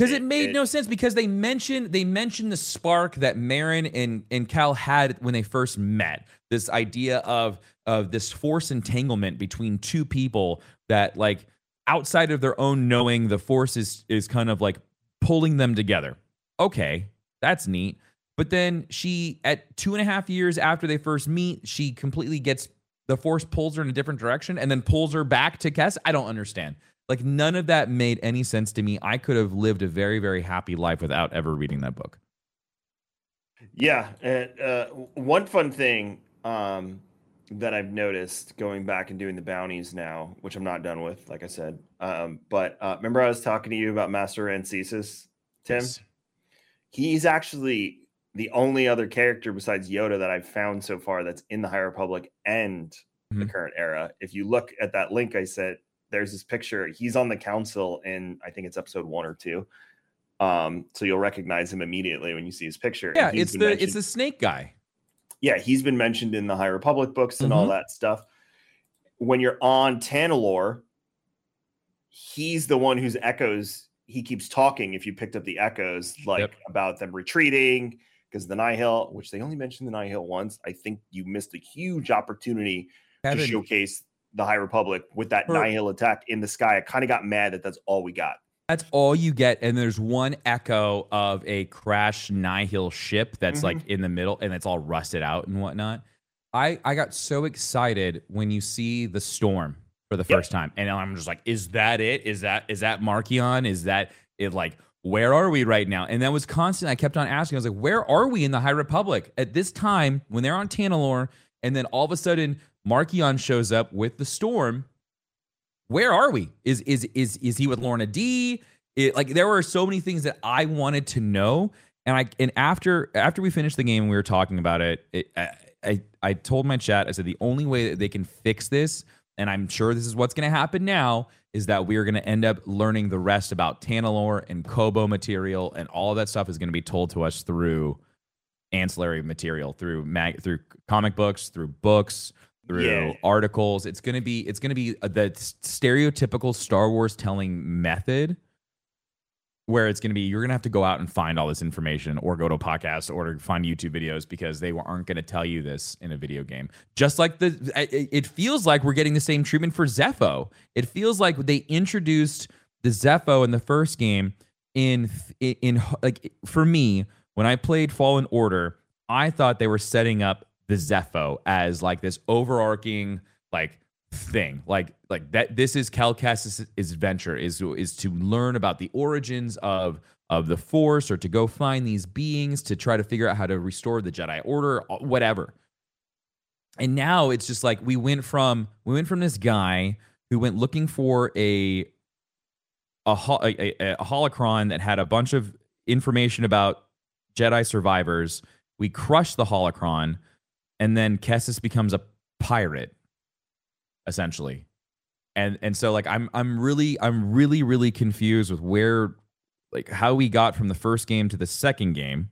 Because it, It- made it- no sense because they mentioned they mentioned the spark that Merrin and and Cal had when they first met. This idea of of this force entanglement between two people that like outside of their own knowing, the force is is kind of like pulling them together. Okay, that's neat. But then she, at two and a half years after they first meet, she completely gets the force pulls her in a different direction and then pulls her back to Kess. I don't understand. Like none of that made any sense to me. I could have lived a very, very happy life without ever reading that book. Yeah, and uh, one fun thing um, that I've noticed going back and doing the bounties now, which I'm not done with, like I said. Um, but uh, remember, I was talking to you about Master Rancisis, Tim. Yes. He's actually the only other character besides Yoda that I've found so far that's in the High Republic and the Mhm. current era. If you look at that link I said, there's this picture. He's on the council in I think it's episode one or two. Um, so you'll recognize him immediately when you see his picture. Yeah, he's the mentioned- it's the snake guy. yeah, he's been mentioned in the High Republic books and all Mhm. that stuff. When you're on Tanalorr, he's the one whose echoes he keeps talking. If you picked up the echoes, like Yep. about them retreating because the Nihil, which they only mentioned the Nihil once, I think you missed a huge opportunity to showcase the High Republic with that For- Nihil attack in the sky. I kind of got mad that that's all we got. That's all you get, and there's one echo of a crashed Nihil ship that's mm-hmm. like in the middle, and it's all rusted out and whatnot. I I got so excited when you see the storm for the Yep. first time, and I'm just like, is that it? Is that is that Marchion? Is that it? Like, where are we right now? And that was constant. I kept on asking. I was like, where are we in the High Republic at this time when they're on Tanalorr, and then all of a sudden Marchion shows up with the storm where are we? Is is is is he with Lourna Dee? It, like there were so many things that I wanted to know, and I and after after we finished the game, and we were talking about it. it I, I I told my chat. I said the only way that they can fix this and I'm sure this is what's going to happen now, is that we are going to end up learning the rest about Tanalorr and Koboh material, and all of that stuff is going to be told to us through ancillary material, through mag, through comic books, through books, through Yeah. articles. It's going to be it's going to be uh, the stereotypical Star Wars telling method where it's going to be you're going to have to go out and find all this information or go to a podcast or to find YouTube videos because they aren't going to tell you this in a video game. Just like the it feels like we're getting the same treatment for Zeffo. It feels like they introduced the Zeffo in the first game in, in like for me when I played Fallen Order, I thought they were setting up the Zeffo as like this overarching like thing. Like like that this is Cal adventure is is to learn about the origins of of the force or to go find these beings to try to figure out how to restore the Jedi order uh, whatever. And now it's just like we went from we went from this guy who went looking for a, a, a, a holocron that had a bunch of information about Jedi survivors. We crush the holocron, and then Kestis becomes a pirate, essentially. And and so like I'm I'm really I'm really really confused with where like how we got from the first game to the second game,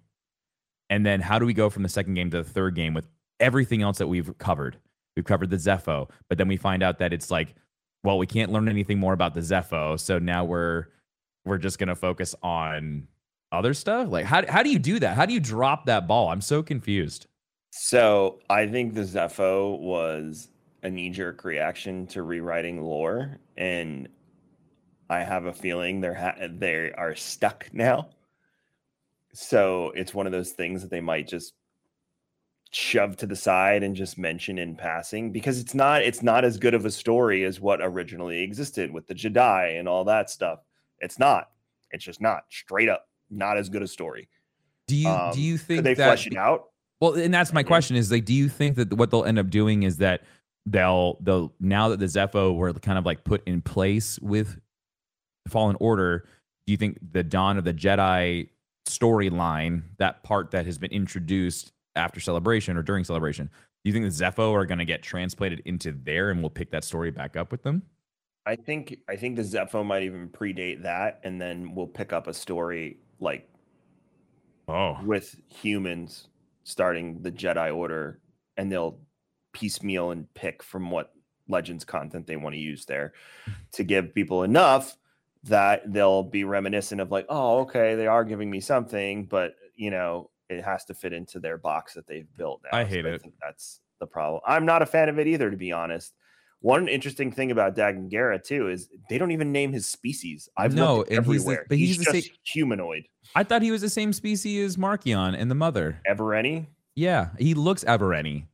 and then how do we go from the second game to the third game with everything else that we've covered. We've covered the Zeffo, but then we find out that it's like, well, we can't learn anything more about the Zeffo, so now we're we're just gonna focus on other stuff. Like, how how do you do that? How do you drop that ball? I'm so confused. So I think the Zeffo was a knee jerk reaction to rewriting lore, and I have a feeling they're ha- they are stuck now. So it's one of those things that they might just shove to the side and just mention in passing because it's not it's not as good of a story as what originally existed with the Jedi and all that stuff. It's not. It's just not straight up not as good a story. Do you Um, do you think they that flesh it out? Well, and that's my question is like, do you think that what they'll end up doing is that they'll they'll now that the Zeffo were kind of like put in place with Fallen Order, do you think the Dawn of the Jedi storyline, that part that has been introduced after celebration or during celebration, do you think the Zeffo are going to get translated into there and we'll pick that story back up with them? I think I think the Zeffo might even predate that, and then we'll pick up a story like Oh, with humans starting the Jedi Order, and they'll piecemeal and pick from what Legends content they want to use there to give people enough that they'll be reminiscent of like, oh, okay, they are giving me something, but you know, it has to fit into their box that they've built now. I hate it. think that's the problem. I'm not a fan of it either, to be honest. One interesting thing about Dagan Gera too is they don't even name his species. I've No, looked and he's the- everywhere. but he's, he's the just same- humanoid. I thought he was the same species as Marchion and the mother. Ever any? Yeah, he looks Aberrani.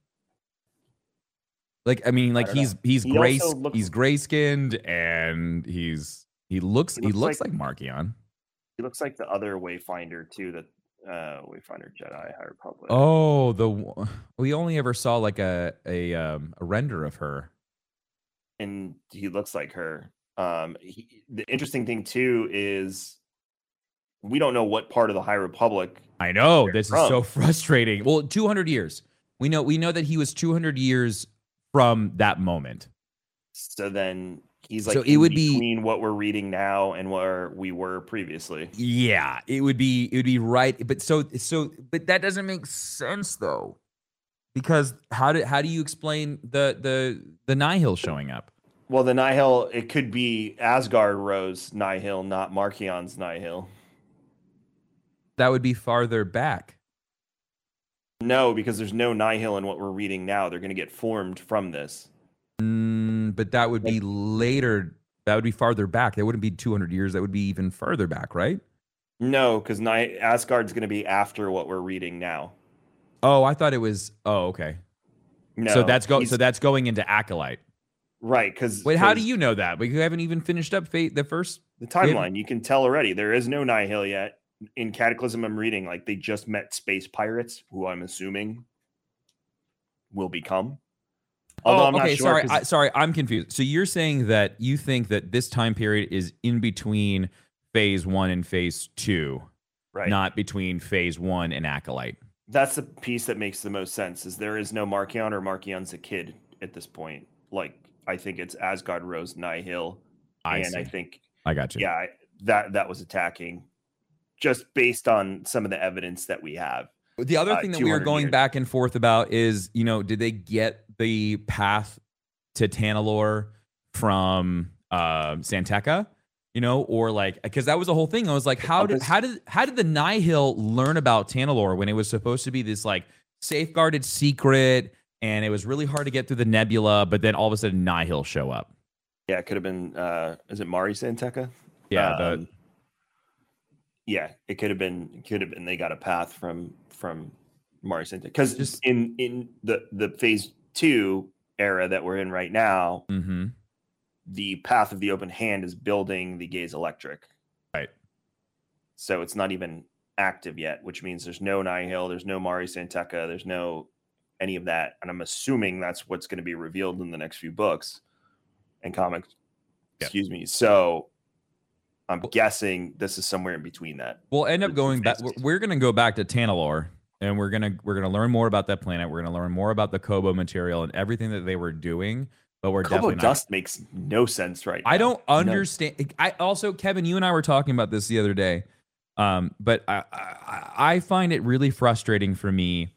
Like I mean, like don't know. he's he's He gray looks- he's gray skinned and he's he looks he He looks, looks like, like- Marchion. He looks like the other Wayfinder too. That uh, Wayfinder Jedi High Republic. Oh, the we only ever saw like a a um a render of her. And he looks like her. Um, he, the interesting thing too is we don't know what part of the High Republic. I know this is so frustrating. Well, 200 years. We know we know that he was 200 years from that moment. So then he's like So it would be- between what we're reading now and where we were previously. Yeah, it would be it would be right, but so so but that doesn't make sense though. Because how do how do you explain the the the Nihil showing up? Well, the Nihil, it could be Asgar Ro's Nihil, not Marchion's Nihil. That would be farther back. No, because there's no Nihil in what we're reading now. They're going to get formed from this. Mm, but that would be later. That would be farther back. That wouldn't be 200 years. That would be even further back, right? No, because Ni- Asgard's going to be after what we're reading now. Oh, I thought it was. Oh, okay. No, so that's go. So that's going into acolyte. right. Because Wait, how do you know that? We haven't even finished up fate. The first. the timeline? You can tell already. There is no Nihil yet. In Cataclysm, I'm reading like they just met space pirates, who I'm assuming will become. Although oh, I'm okay. sure. sorry, I, sorry. I'm confused. So you're saying that you think that this time period is in between phase one and phase two, right. not between phase one and acolyte. That's the piece that makes the most sense. Is there is no Marchion or Marchion's a kid at this point. Like I think it's Asgar Ro's Nihil, I and see. I think I got you. yeah I- that that was attacking, just based on some of the evidence that we have. The other uh, thing that we were going years. back and forth about is, you know, did they get the path to Tanalorr from uh, San Tekka? You know, or like, because that was the whole thing. I was like, how did how did how did the Nihil learn about Tanalorr when it was supposed to be this like safeguarded secret, and it was really hard to get through the nebula, but then all of a sudden Nihil show up. Yeah, it could have been. Uh, is it Mari San Tekka? Yeah, the, Um, yeah, it could have been. Could have been. They got a path from from Mari San Tekka because Just- in in the the phase two era that we're in right now, hmm the path of the open hand is building the gaze electric. Right. So it's not even active yet, which means there's no Nihil, there's no Mari San Tekka, there's no any of that. And I'm assuming that's what's going to be revealed in the next few books and comics. Yeah. Excuse me. So I'm guessing this is somewhere in between that. We'll end up going back. We're going to go back to Tanalorr, and we're gonna we're gonna learn more about that planet. We're gonna learn more about the Koboh material and everything that they were doing. But we're Koboh definitely not. dust makes no sense right now. I don't None. understand. I also, Kevin, you and I were talking about this the other day. Um, but I, I, I find it really frustrating for me.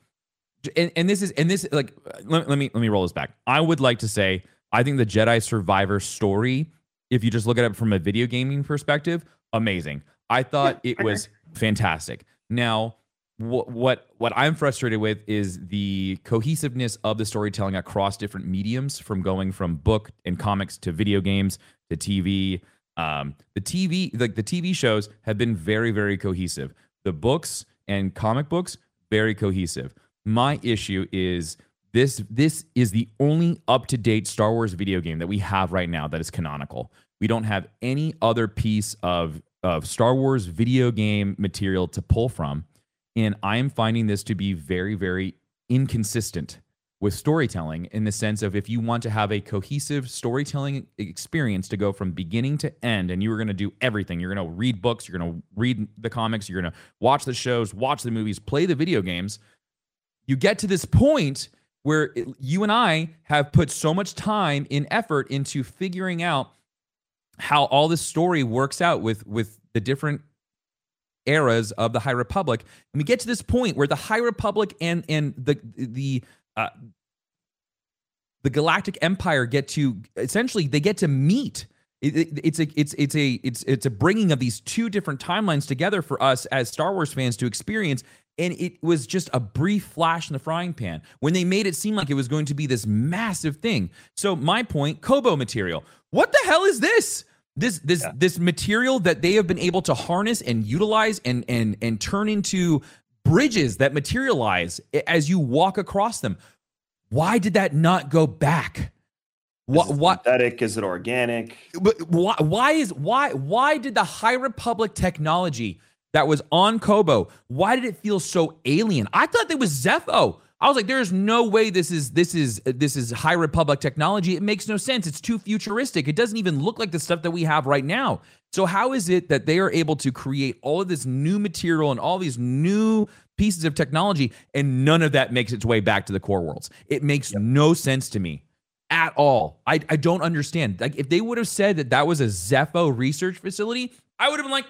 And, and this is, and this, like, let, let me, let me roll this back. I would like to say, I think the Jedi Survivor story, if you just look at it from a video gaming perspective, amazing. I thought it was fantastic. Now, what what what I'm frustrated with is the cohesiveness of the storytelling across different mediums, from going from book and comics to video games to TV. Um, the TV like the TV shows have been very very cohesive. The books and comic books very cohesive. My issue is this this is the only up to date Star Wars video game that we have right now that is canonical. We don't have any other piece of of Star Wars video game material to pull from. And I'm finding this to be very, very inconsistent with storytelling in the sense of if you want to have a cohesive storytelling experience to go from beginning to end, and you are going to do everything, you're going to read books, you're going to read the comics, you're going to watch the shows, watch the movies, play the video games. You get to this point where it- you and I have put so much time and effort into figuring out how all this story works out with with the different eras of the High Republic, and we get to this point where the High Republic and and the the uh, the Galactic Empire get to essentially they get to meet. It, it- it's a it's it's a it's it's a bringing of these two different timelines together for us as Star Wars fans to experience. And it was just a brief flash in the frying pan when they made it seem like it was going to be this massive thing. So my point, Koboh material. What the hell is this? This this Yeah. this material that they have been able to harness and utilize and and and turn into bridges that materialize as you walk across them. Why did that not go back? What Is it what synthetic? Is it organic? but why why is why why did the High Republic technology that was on Koboh why did it feel so alien? I thought it was Zeffo. I was like, there's no way this is this is this is High Republic technology. It makes no sense. It's too futuristic. It doesn't even look like the stuff that we have right now. So how is it that they are able to create all of this new material and all these new pieces of technology and none of that makes its way back to the core worlds? It makes no sense to me at all. I, I don't understand. Like if they would have said that that was a Zeffo research facility, I would have been like,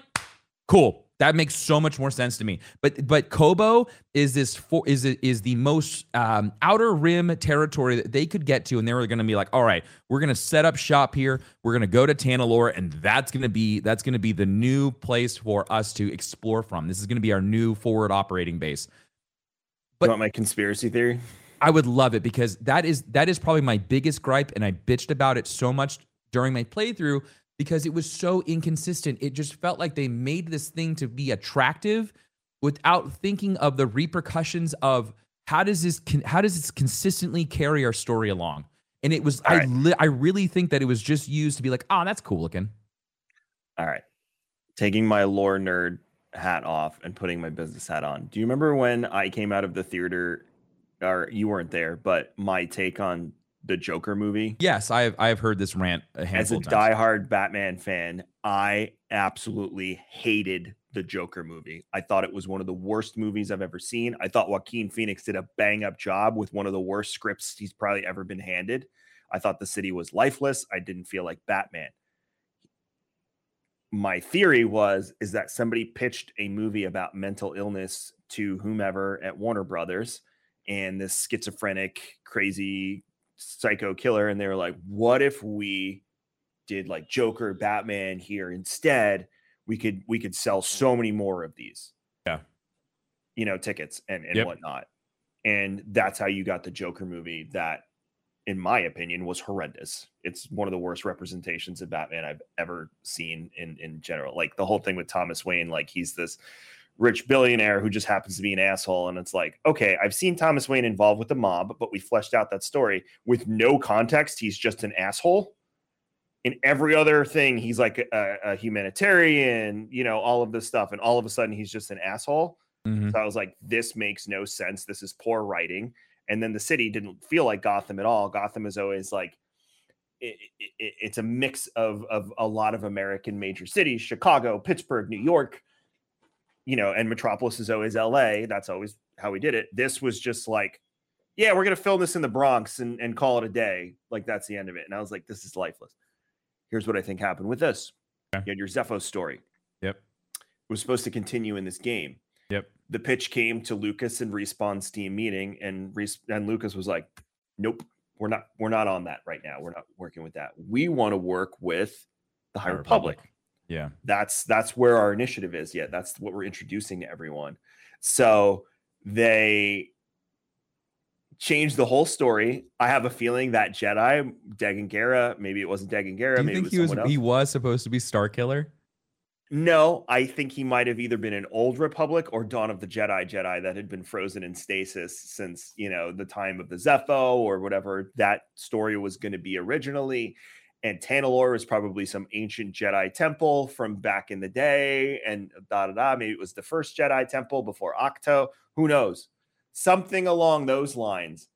cool. That makes so much more sense to me. But but Koboh is this for is is the most um, outer rim territory that they could get to, and they were going to be like, all right, we're going to set up shop here. We're going to go to Tanalorr, and that's going to be that's going to be the new place for us to explore from. This is going to be our new forward operating base. But- you want my conspiracy theory? I would love it because that is that is probably my biggest gripe, and I bitched about it so much during my playthrough because it was so inconsistent. It just felt like they made this thing to be attractive without thinking of the repercussions of how does this how does this consistently carry our story along. And it was All I li- I really think that it was just used to be like, oh, that's cool looking. All right. Taking my lore nerd hat off and putting my business hat on. Do you remember when I came out of the theater or you weren't there, but my take on the Joker movie? Yes, I have I have heard this rant a As a of times. diehard Batman fan, I absolutely hated the Joker movie. I thought it was one of the worst movies I've ever seen. I thought Joaquin Phoenix did a bang up job with one of the worst scripts he's probably ever been handed. I thought the city was lifeless. I didn't feel like Batman. My theory was is that somebody pitched a movie about mental illness to whomever at Warner Brothers and this schizophrenic, crazy psycho killer and they were like, "What if we did like Joker, Batman here instead?" We could we could sell so many more of these. Yeah. You know, tickets and, and Yep. whatnot. And that's how you got the Joker movie that in my opinion, was horrendous. It's one of the worst representations of Batman I've ever seen in in general. Like the whole thing with Thomas Wayne, like he's this rich billionaire who just happens to be an asshole, and it's like, okay, I've seen Thomas Wayne involved with the mob, but we fleshed out that story with no context. He's just an asshole. In every other thing, he's like a, a humanitarian, you know, all of this stuff, and all of a sudden, he's just an asshole. Mhm. So I was like, this makes no sense. This is poor writing. And then the city didn't feel like Gotham at all. Gotham is always like, it- it- it's a mix of, of a lot of American major cities Chicago, Pittsburgh, New York, you know, and Metropolis is always LA. That's always how we did it. This was just like, yeah, we're to film this in the Bronx and, and call it a day. Like, that's the end of it. And I was like, this is lifeless. Here's what I think happened with this Okay. you had your Zeffo story. Yep. It was supposed to continue in this game Yep. the pitch came to Lucas and Respawn's team meeting, and Res- and Lucas was like, "Nope, we're not we're not on that right now. We're not working with that. We want to work with the High High Republic. Republic. Yeah. That's that's where our initiative is. Yet that's what we're introducing to everyone. So they changed the whole story. I have a feeling that Jedi Dagan Gera, maybe it wasn't Gera, Do you maybe was he was else. he was supposed to be Star Killer? No, I think he might have either been an old Republic or Dawn of the Jedi Jedi that had been frozen in stasis since, you know, the time of the Zeffo or whatever that story was going to be originally. And Tanalorr was probably some ancient Jedi temple from back in the day. And da da da. Maybe it was the first Jedi temple before Ahch-To. Who knows? Something along those lines.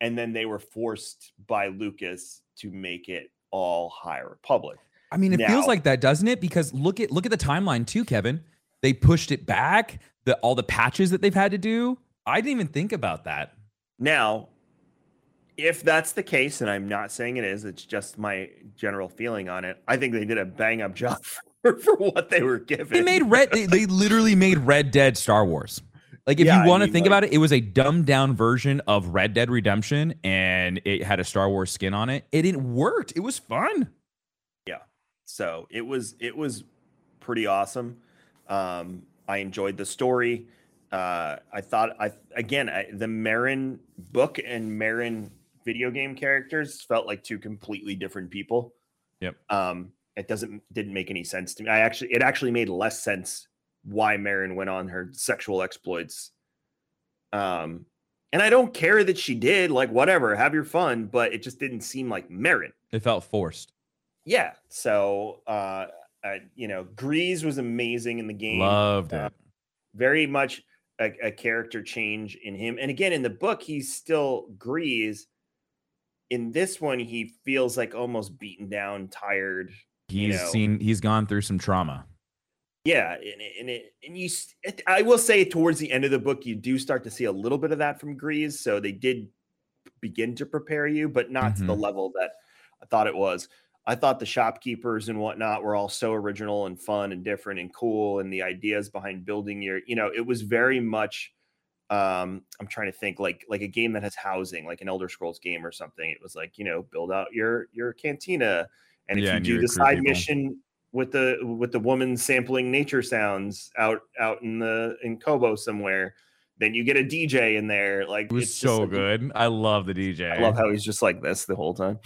And then they were forced by Lucas to make it all High Republic. I mean, it feels like that, doesn't it? Because look at look at the timeline too, Kevin. They pushed it back. The all the patches that they've had to do. I didn't even think about that. Now, if that's the case, and I'm not saying it is, it's just my general feeling on it. I think they did a bang up job for, for what they were given. They made red. They, they literally made Red Dead Star Wars. Like if Yeah, you want to mean, think like- about it, it was a dumbed down version of Red Dead Redemption, and it had a Star Wars skin on it. And it worked. It was fun. Yeah. So it was it was pretty awesome. Um, I enjoyed the story. Uh, I thought I again I, the Merrin book and Merrin video game characters felt like two completely different people. Yep. Um, it doesn't didn't make any sense to me. I actually it actually made less sense why Merrin went on her sexual exploits. Um, and I don't care that she did. Like whatever, have your fun, but it just didn't seem like Merrin It felt forced. yeah so uh, uh you know Greez was amazing in the game Loved Uh, it. very much a, a character change in him and again in the book he's still Greez in this one he feels like almost beaten down tired He's know. seen. He's gone through some trauma. yeah and, it- and it and you i will say towards the end of the book you do start to see a little bit of that from Greez so they did begin to prepare you but not to the mm-hmm. level that i thought it was i thought the shopkeepers and whatnot were all so original and fun and different and cool and the ideas behind building your you know it was very much um i'm trying to think like like a game that has housing like an elder scrolls game or something it was like you know build out your your cantina and if Yeah, you and do the side people. mission with the with the woman sampling nature sounds out out in the in Koboh somewhere, then you get a DJ in there. Like It was it's just so like- good. I love the DJ. I love how he's just like this the whole time.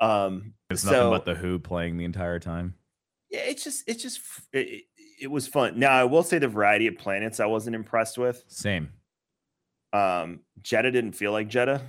Um, it's so nothing but the Who playing the entire time. yeah, it's just it's just it, it was fun. Now I will say the variety of planets I wasn't impressed with. Same. Um, Jedha didn't feel like Jedha,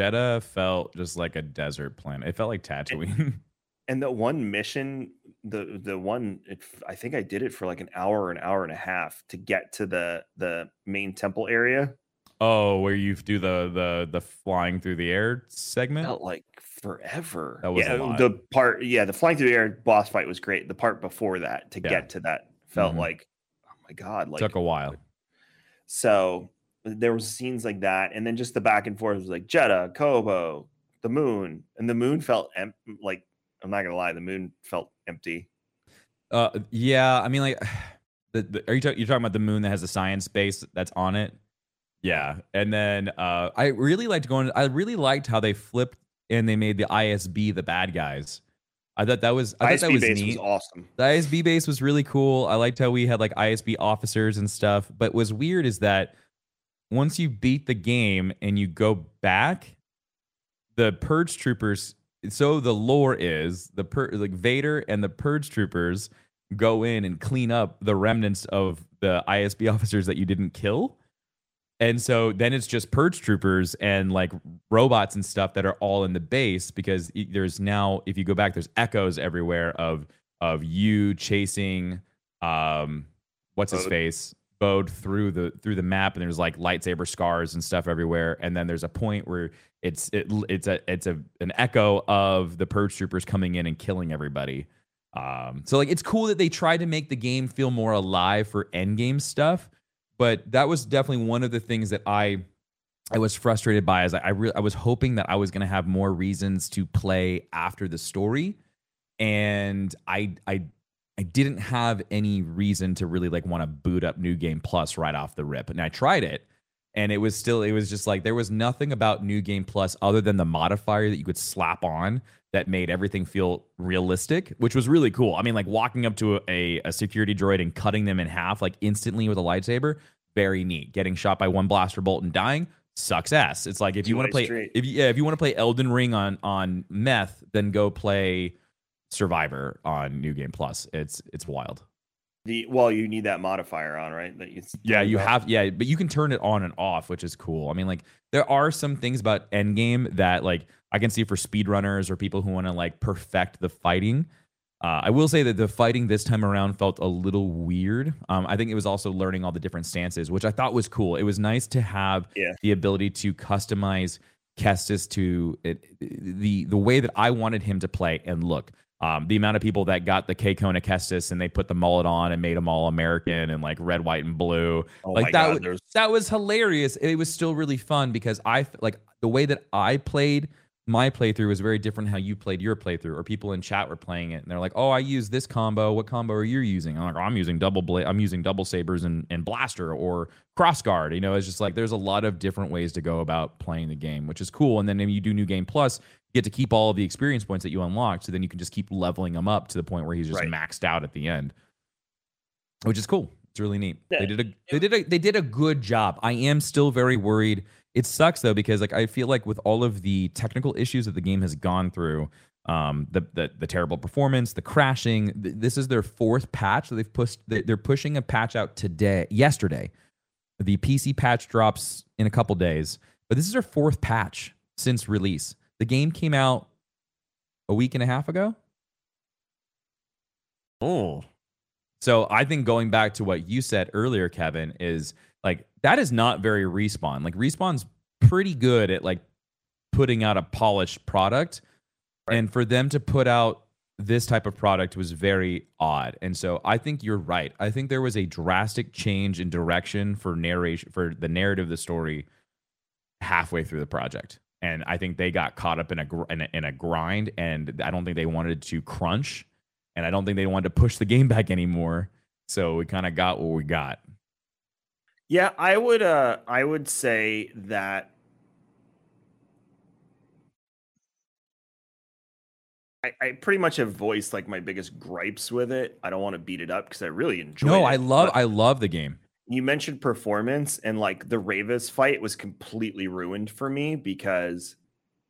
Jedha felt just like a desert planet. It felt like Tatooine. and the one mission, the the one, it, I think I did it for like an hour or an hour and a half to get to the the main temple area. oh, where you do the the the flying through the air segment. felt like forever. That was yeah, the part. Yeah, the flying through the air boss fight was great. The part before that to Yeah. get to that felt Mhm. like, oh my god, like Took a while. so. There was scenes like that, and then just the back and forth was like Jedha, Koboh, the moon, and the moon felt em- like I'm not gonna lie, the moon felt empty. Uh, yeah. I mean, like, the, the, are you talking? You're talking about the moon that has a science base that's on it? Yeah. And then uh, I really liked going. I really liked how they flipped and they made the ISB the bad guys. I thought that was. I ISB thought that was base neat. was awesome. The ISB base was really cool. I liked how we had like ISB officers and stuff. But what's weird is that once you beat the game and you go back, the purge troopers. So the lore is the pur- like Vader and the purge troopers go in and clean up the remnants of the ISB officers that you didn't kill. And so then it's just purge troopers and like robots and stuff that are all in the base because there's now if you go back there's echoes everywhere of of you chasing um what's his Bode. face bode through the through the map and there's like lightsaber scars and stuff everywhere. And then there's a point where it's it, it's a it's a an echo of the purge troopers coming in and killing everybody. Um so like it's cool that they try to make the game feel more alive for end game stuff but that was definitely one of the things that I I was frustrated by as I I, re- I was hoping that I was going to have more reasons to play after the story. And I I I didn't have any reason to really like want to boot up New Game Plus right off the rip. And I tried it and it was still it was just like there was nothing about New Game Plus other than the modifier that you could slap on that made everything feel realistic, which was really cool. I mean, like walking up to a, a security droid and cutting them in half like instantly with a lightsaber, very neat. Getting shot by one blaster bolt and dying sucks ass. It's like if you want to play if you, yeah, if you want to play Elden Ring on on meth, then go play Survivor on New Game Plus. It's it's wild. The well, you need that modifier on, right? That you Yeah, you about. have yeah, but you can turn it on and off, which is cool. I mean, like there are some things about Endgame that like I can see for speedrunners or people who want to like perfect the fighting. Uh, I will say that the fighting this time around felt a little weird. Um, I think it was also learning all the different stances, which I thought was cool. It was nice to have Yeah. the ability to customize Kestis to it, the the way that I wanted him to play and look. Um, the amount of people that got the K Kona Kestis and they put the mullet on and made them all American and like red, white, and blue. Oh like that, God, wa- there's- that was hilarious. It was still really fun because I like the way that I played my playthrough was very different how you played your playthrough or people in chat were playing it and they're like oh i use this combo. What combo are you using? I'm like oh, i'm using double blade i'm using double sabers and, and blaster or cross guard. You know it's just like there's a lot of different ways to go about playing the game which is cool and then when you do new game plus you get to keep all of the experience points that you unlocked so then you can just keep leveling them up to the point where he's just Right. maxed out at the end which is cool. It's really neat. Yeah. they did a they did a they did a good job. I am still very worried it sucks though because like I feel like with all of the technical issues that the game has gone through, um, the the, the terrible performance, the crashing. Th- this is their fourth patch that they've pushed. they- They're pushing a patch out today, yesterday. The PC patch drops in a couple days, but this is their fourth patch since release. The game came out a week and a half ago. Oh, So I think going back to what you said earlier, Kevin, is like that is not very respawn. Like respawn's pretty good at like putting out a polished product. And for them to put out this type of product was very odd. And so I think you're right. I think there was a drastic change in direction for narration for the narrative of the story halfway through the project. And I think they got caught up in a, gr- in a in a grind and I don't think they wanted to crunch and I don't think they wanted to push the game back anymore. So we kind of got what we got. Yeah, I would uh I would say that I, I pretty much have voiced like my biggest gripes with it. I don't want to beat it up because I really enjoy No, it. I love I love the game. you mentioned performance and like the Rayvis fight was completely ruined for me because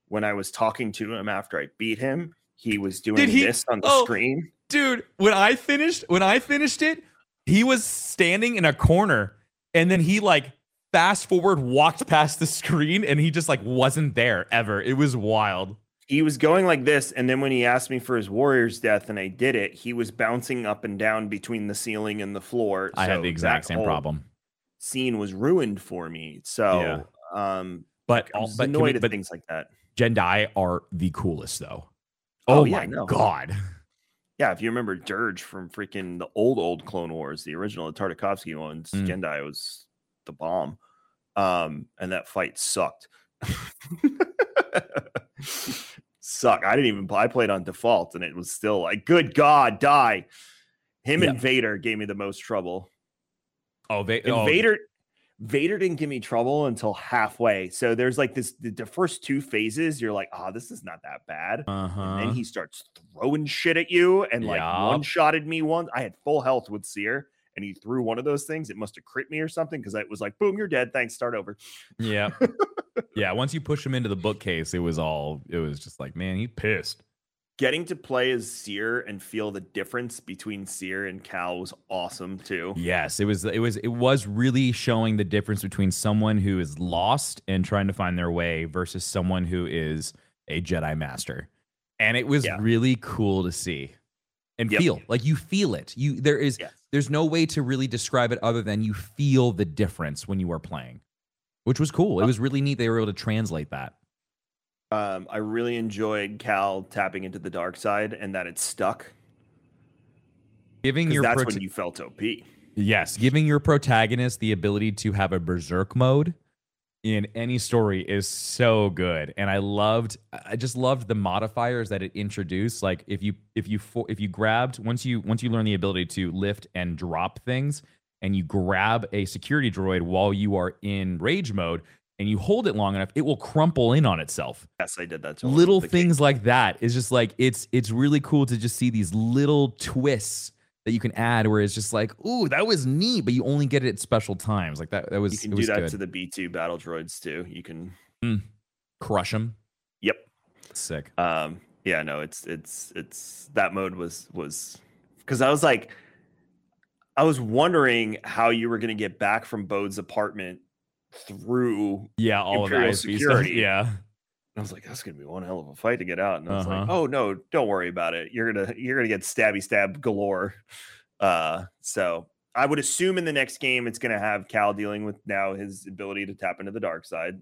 when I was talking to him after I beat him, he was doing he- this on the oh. screen. Dude, when I finished when I finished it, he was standing in a corner and then he like fast forward walked past the screen and he just like wasn't there ever. It was wild. he was going like this and then when he asked me for his warrior's death and i did it he was bouncing up and down between the ceiling and the floor I had the exact same problem. scene was ruined for me so um But i was but, can we- annoyed at but things like that Gen'Dai are the coolest though. Oh, Oh, yeah, my god. yeah if you remember Durge from freaking the old old clone wars the original the tartakovsky ones Mm. Gen'Dai was the bomb um and that fight sucked Suck. I didn't even. I played on default, and it was still like, good God, die. Him Yeah. and Vader gave me the most trouble. Oh, they, And oh, Vader, Vader didn't give me trouble until halfway. So there's like this. The, the first two phases, you're like, oh, this is not that bad. Uh-huh. And then he starts throwing shit at you and like one shotted me once. I had full health with Cere and he threw one of those things. It must have crit me or something because it was like, boom, you're dead. Thanks. Start over. Yeah. yeah. Once you push him into the bookcase, it was all, it was just like, man, he pissed. Getting to play as Cere and feel the difference between Cere and Cal was awesome too. Yes. It was, it was, it was really showing the difference between someone who is lost and trying to find their way versus someone who is a Jedi master. And it was Yeah. really cool to see and Yep. feel like you feel it. You, there is, Yes. there's no way to really describe it other than you feel the difference when you are playing, which was cool. It Uh was really neat. They were able to translate that. Um, I really enjoyed Cal tapping into the dark side and that it stuck. Giving your that's prota- when you felt OP. Yes, giving your protagonist the ability to have a berserk mode in any story is so good. And I loved I just loved the modifiers that it introduced. Like if you if you if you grabbed once you once you learn the ability to lift and drop things and you grab a security droid while you are in rage mode and you hold it long enough, it will crumple in on itself Yes, I did that. Too. little things like that is just like it's it's really cool to just see these little twists that you can add where it's just like ooh that was neat but you only get it at special times like that that was You can do was that good to the B2 battle droids too. You can, crush them yep. sick Um, yeah, no, it's it's it's that mode was was because I was like, I was wondering how you were going to get back from Bode's apartment through. yeah all Imperial of ISB stuff. security. yeah I was like, that's to be one hell of a fight to get out. And I was like, Uh-huh. oh no, don't worry about it. You're gonna you're gonna get stabby stab galore. Uh, so I would assume in the next game it's gonna have Cal dealing with now his ability to tap into the dark side.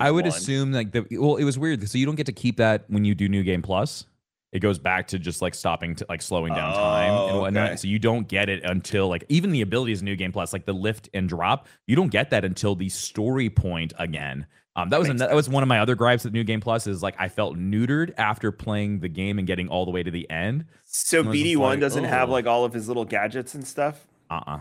i would one. assume like the well it was weird so you don't get to keep that when you do new game plus it goes back to just like stopping to like slowing down time and Oh, whatnot. okay. So you don't get it until like even the abilities New Game Plus, like the lift and drop, you don't get that until the story point again. Um, that was an, that was one of my other gripes with New Game Plus is like I felt neutered after playing the game and getting all the way to the end. So I was just BD one like, doesn't have "Oh." like all of his little gadgets and stuff. Uh uh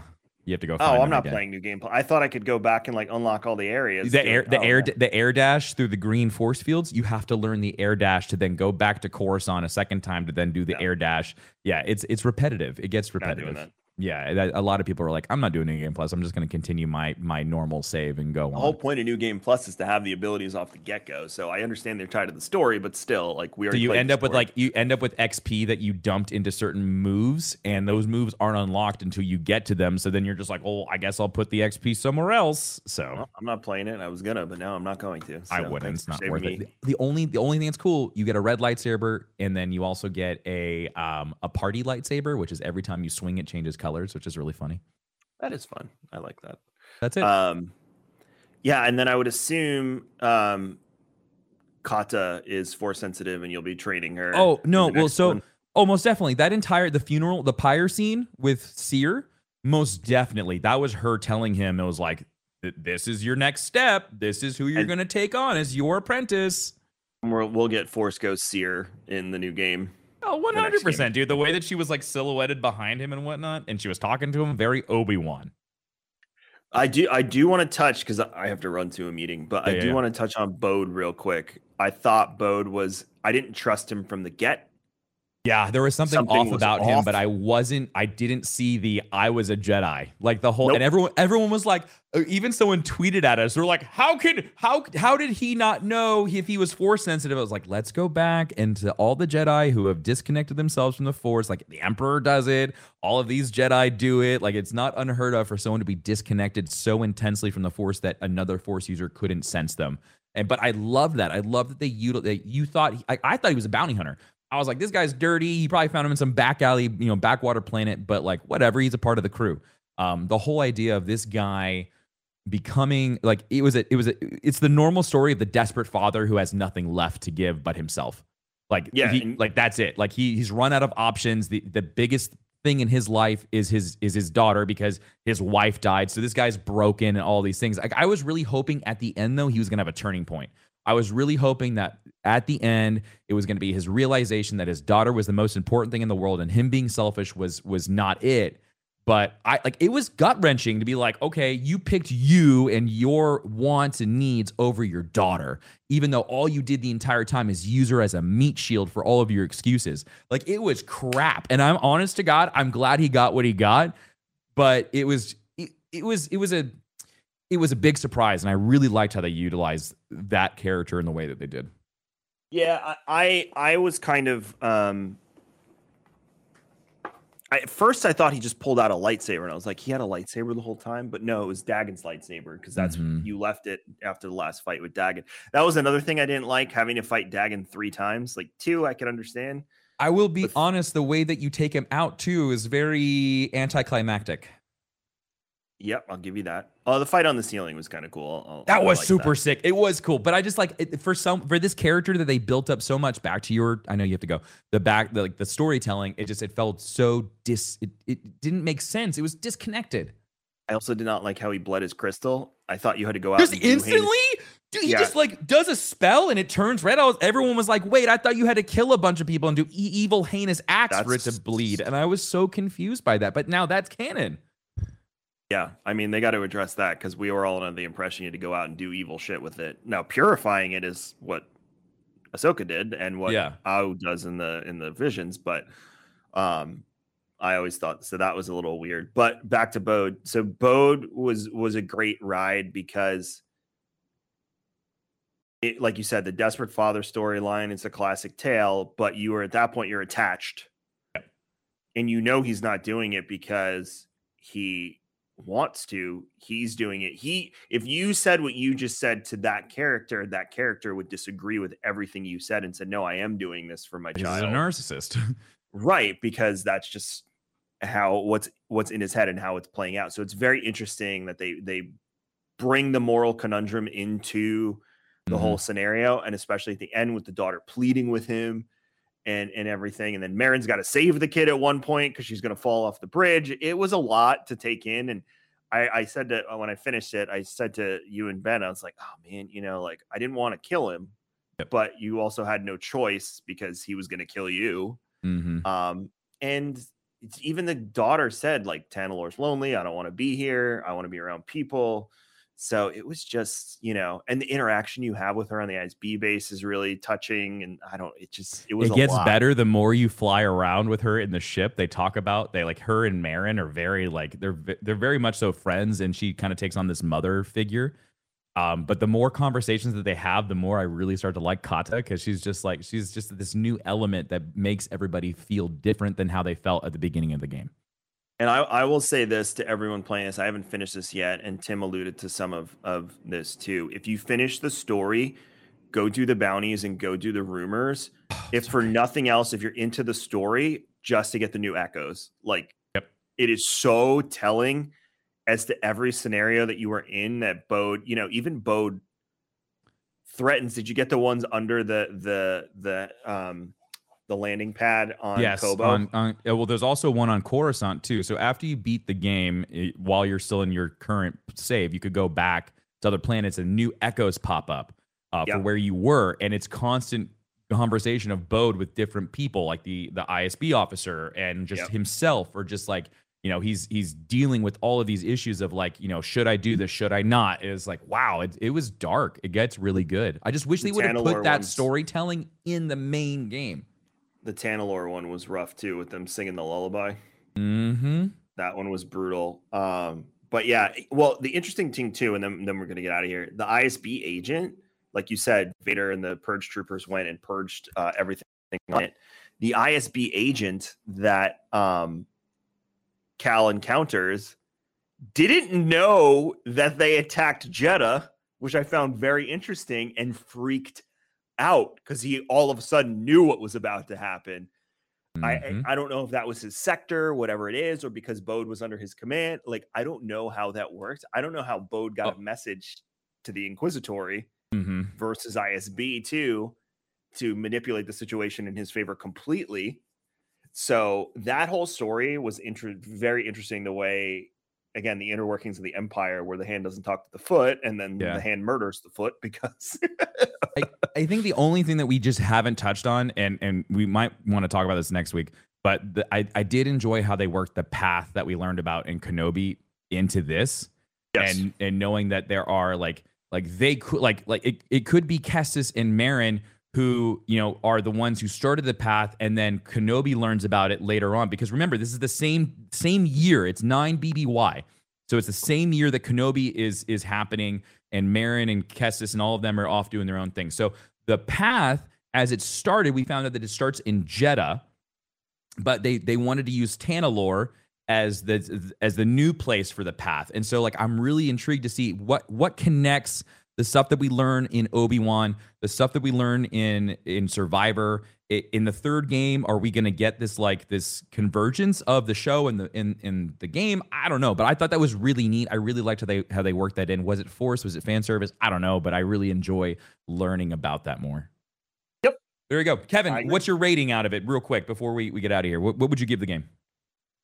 You have to go. Oh, I'm not again. playing new game. I thought I could go back and like unlock all the areas. The air, the oh, air, okay. the air dash through the green force fields. You have to learn the air dash to then go back to Coruscant a second time to then do the Yeah. air dash. Yeah, it's it's repetitive. It gets repetitive. Yeah, that, a lot of people are like, I'm not doing New Game Plus. I'm just going to continue my my normal save and go The on. whole point of new game plus is to have the abilities off the get go. So I understand they're tied to the story, but still, like we so you end up with like you end up with XP that you dumped into certain moves, and those moves aren't unlocked until you get to them. So then you're just like, oh, I guess I'll put the XP somewhere else. So Well, I'm not playing it. I was gonna, but now I'm not going to. I wouldn't. It's not worth me. it. The, the only the only thing that's cool, you get a red lightsaber, and then you also get a um a party lightsaber, which is every time you swing it changes colors, which is really funny. That is fun. I like that. That's it. Um, yeah, and then I would assume um, Kata is force sensitive, and you'll be training her. oh no, well so one. oh most definitely that entire the funeral the pyre scene with Cere, most definitely that was her telling him it was like this is your next step. This is who you're gonna take on as your apprentice. We'll, we'll get Force Ghost Cere in the new game. Oh, 100%, dude. The way that she was like silhouetted behind him and whatnot, and she was talking to him, very Obi Wan. I do I do want to touch because I have to run to a meeting, but Yeah, I do yeah. want to touch on Bode real quick. I thought Bode was I didn't trust him from the get. Yeah, there was something, Something off was about him, but I wasn't. I didn't see the I was a Jedi like the whole. Nope. And everyone, everyone was like, uh, even someone tweeted at us. They're like, how could how how did he not know if he was force sensitive? I was like, let's go back and to all the Jedi who have disconnected themselves from the force. Like the Emperor does it. All of these Jedi do it. Like it's not unheard of for someone to be disconnected so intensely from the force that another force user couldn't sense them. And but I love that. I love that they util- that you thought I, I thought he was a bounty hunter. I was like, this guy's dirty. He probably found him in some back alley, you know, backwater planet, but like whatever, he's a part of the crew. Um, the whole idea of this guy becoming like it was a it was a it's the normal story of the desperate father who has nothing left to give but himself. Like Yeah, he, like that's it. Like he he's run out of options. The the biggest thing in his life is his is his daughter because his wife died. So this guy's broken and all these things. Like I was really hoping at the end though he was gonna have a turning point. I was really hoping that at the end it was going to be his realization that his daughter was the most important thing in the world and him being selfish was was not it. But I like it was gut wrenching to be like, okay, you picked you and your wants and needs over your daughter, even though all you did the entire time is use her as a meat shield for all of your excuses. Like it was crap. And I'm honest to God, I'm glad he got what he got, but it was it, it was it was a it was a big surprise, and I really liked how they utilized that character in the way that they did. Yeah, I I, I was kind of um I, at first I thought he just pulled out a lightsaber and I was like he had a lightsaber the whole time, but no, it was Dagan's lightsaber because that's Mhm. you left it after the last fight with Dagan. That was another thing I didn't like having to fight Dagan three times. Like two, I could understand. I will be But- honest, the way that you take him out too is very anticlimactic. Yep, I'll give you that. Oh, the fight on the ceiling was kind of cool. I'll- That I was liked super sick. It was cool, but I just like it, for some for this character that they built up so much. Back to your, I know you have to go. The back, the, like the storytelling, it just it felt so dis. It, it didn't make sense. It was disconnected. I also did not like how he bled his crystal. I thought you had to go out Just and do instantly, dude, he Yeah. just like does a spell and it turns red. I was, everyone was like, "Wait, I thought you had to kill a bunch of people and do e- evil, heinous acts for it to bleed." And I was so confused by that. But now that's canon. Yeah, I mean they got to address that because we were all under the impression you had to go out and do evil shit with it. Now purifying it is what Ahsoka did and what Yeah. Aau does in the in the visions, but um I always thought so that was a little weird. But back to Bode. So Bode was was a great ride because it, like you said, the desperate father storyline is a classic tale, but you are at that point you're attached. And you know he's not doing it because he wants to he's doing it he if you said what you just said to that character that character would disagree with everything you said and said no i am doing this for my child. He's a narcissist. right because that's just how what's what's in his head and how it's playing out so it's very interesting that they they bring the moral conundrum into the Mm-hmm. whole scenario and especially at the end with the daughter pleading with him and and everything and then Merrin's got to save the kid at one point because she's going to fall off the bridge it was a lot to take in and I, I said that when I finished it, I said to you and Ben, I was like, oh man, you know, like I didn't want to kill him, but you also had no choice because he was going to kill you. Mhm. Um, and it's, even the daughter said, like, Tanalorr's lonely. I don't want to be here. I want to be around people. So it was just, you know, and the interaction you have with her on the ISB base is really touching. And I don't, it just, it was it gets lot. better the more you fly around with her in the ship. They talk about they like her and Merrin are very like they're they're very much so friends, and she kind of takes on this mother figure. Um, but the more conversations that they have, the more I really start to like Kata because she's just like she's just this new element that makes everybody feel different than how they felt at the beginning of the game. And I, I will say this to everyone playing this. I haven't finished this yet, and Tim alluded to some of, of this too. If you finish the story, go do the bounties and go do the rumors. if for nothing else, if you're into the story, just to get the new echoes. Like Yep. it is so telling as to every scenario that you were in that Bode, you know, even Bode threatens. Did you get the ones under the the the um the landing pad on yes, Koboh? on, on uh, well, there's also one on Coruscant too. So after you beat the game, eh, while you're still in your current save, you could go back to other planets and new echoes pop up uh, Yeah. for where you were, and it's constant conversation of Bode with different people, like the the ISB officer and just Yep. himself, or just like you know he's he's dealing with all of these issues of like you know should I do this, should I not? It's like wow, it, it was dark. It gets really good. I just wish The they would have put that ones- storytelling in the main game. The Tanalorr one was rough too, with them singing the lullaby. Mm-hmm. That one was brutal. Um, but yeah, well, the interesting thing too, and then then we're gonna get out of here. The ISB agent, like you said, Vader and the Purge troopers went and purged uh, everything on it. The ISB agent that um, Cal encounters didn't know that they attacked Jedha, which I found very interesting and freaked out because he all of a sudden knew what was about to happen. I, Mhm. I I don't know if that was his sector, whatever it is, or because Bode was under his command. Like I don't know how that worked. I don't know how Bode got Oh. a message to the Inquisitory Mhm. versus ISB too to manipulate the situation in his favor completely. So that whole story was inter- very interesting. The way again the inner workings of the empire where the hand doesn't talk to the foot and then Yeah. the hand murders the foot because I, I think the only thing that we just haven't touched on, and and we might want to talk about this next week, but the, I I did enjoy how they worked the path that we learned about in Kenobi into this, and and knowing that there are like like they could like like it, it could be Kestis and Merrin who you know are the ones who started the path and then Kenobi learns about it later on. Because remember this is the same same year. It's 9 BBY so it's the same year that Kenobi is is happening and Merrin and Kestis and all of them are off doing their own thing. So the path as it started we found out that it starts in Jedha but they they wanted to use Tanalorr as the as the new place for the path. And so like I'm really intrigued to see what what connects the stuff that we learn in Obi-Wan, the stuff that we learn in in Survivor. In the third game, are we going to get this like this convergence of the show and the in in the game? I don't know, but I thought that was really neat. I really liked how they how they worked that in. Was it force Was it fan service? I don't know, but I really enjoy learning about that more. Yep. There you go, Kevin. What's your rating out of it, real quick, before we, we get out of here? What, what would you give the game?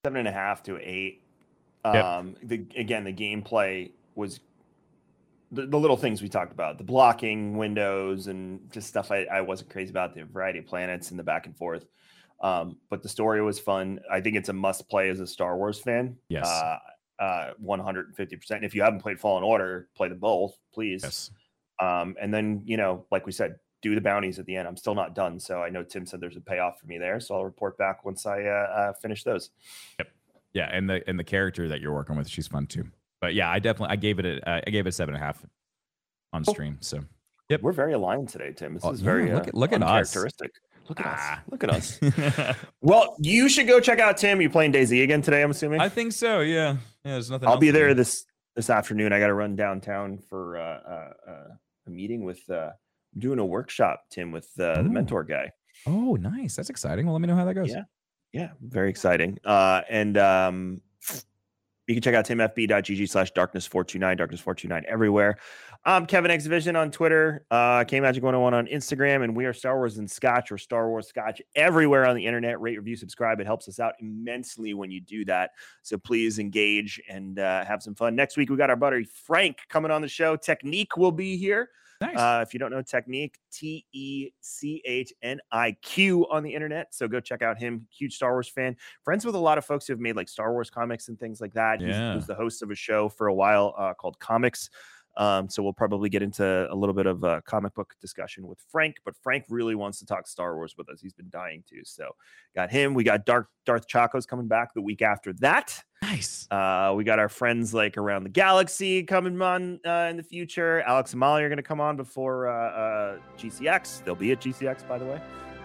seven and a half to eight. Yep. Um, the again, the gameplay was the, the little things we talked about, the blocking windows and just stuff I, I wasn't crazy about, the variety of planets and the back and forth. Um, but the story was fun. I think it's a must play as a Star Wars fan. Yes. Uh, uh, 150%. If you haven't played Fallen Order, play them both, please. Yes. Um, and then, you know, like we said, do the bounties at the end. I'm still not done. So I know Tim said there's a payoff for me there. So I'll report back once I uh, uh, finish those. Yep. Yeah, and the and the character that you're working with, she's fun too. But yeah, I definitely I gave it a uh, I gave it a seven and a half on stream. So Yep. We're very aligned today, Tim. This Oh, is yeah, very look uh, at- look at us. uncharacteristic. Look at Ah. us. Look at us. well, you should go check out Tim. You playing DayZ again today? I'm assuming. I think so. Yeah. Yeah. There's nothing. I'll be there this this afternoon. I got to run downtown for uh, uh, uh, a meeting with uh, I'm doing a workshop, Tim, with uh, the mentor guy. Oh, nice. That's exciting. Well, let me know how that goes. Yeah. Yeah, very exciting. Uh, and um, you can check out timfb.gg slash darkness429, darkness429 everywhere. I'm Kevin X Vision on Twitter, uh, K Magic 101 on Instagram, and we are Star Wars and Scotch or Star Wars Scotch everywhere on the internet. Rate, review, subscribe. It helps us out immensely when you do that. So please engage and uh, have some fun. Next week, we got our buddy Frank coming on the show. Technique will be here. Nice. Uh, if you don't know Technique, T E C H N I Q on the internet. So go check out him. Huge Star Wars fan. Friends with a lot of folks who have made like Star Wars comics and things like that. Yeah. he was the host of a show for a while uh, called Comics. Um, so we'll probably get into a little bit of a comic book discussion with Frank, but Frank really wants to talk Star Wars with us. He's been dying to. So got him. We got Dark Darth Chacos coming back the week after that. Nice. Uh, we got our friends like around the galaxy coming on uh, in the future. Alex and Molly are going to come on before uh, uh, GCX. They'll be at GCX, by the way,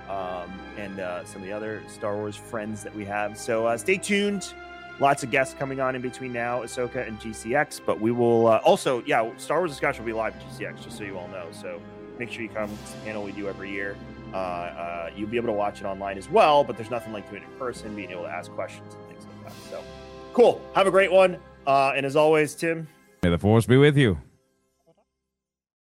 um, and uh, some of the other Star Wars friends that we have. So uh, stay tuned. Lots of guests coming on in between now, Ahsoka and GCX. But we will also, yeah, Star Wars Discussion will be live at GCX, just so you all know. So make sure you come. It's a panel we do every year. You'll be able to watch it online as well, but there's nothing like doing it in person, being able to ask questions and things like that. So cool. Have a great one. Uh, and as always, Tim, May the force be with you.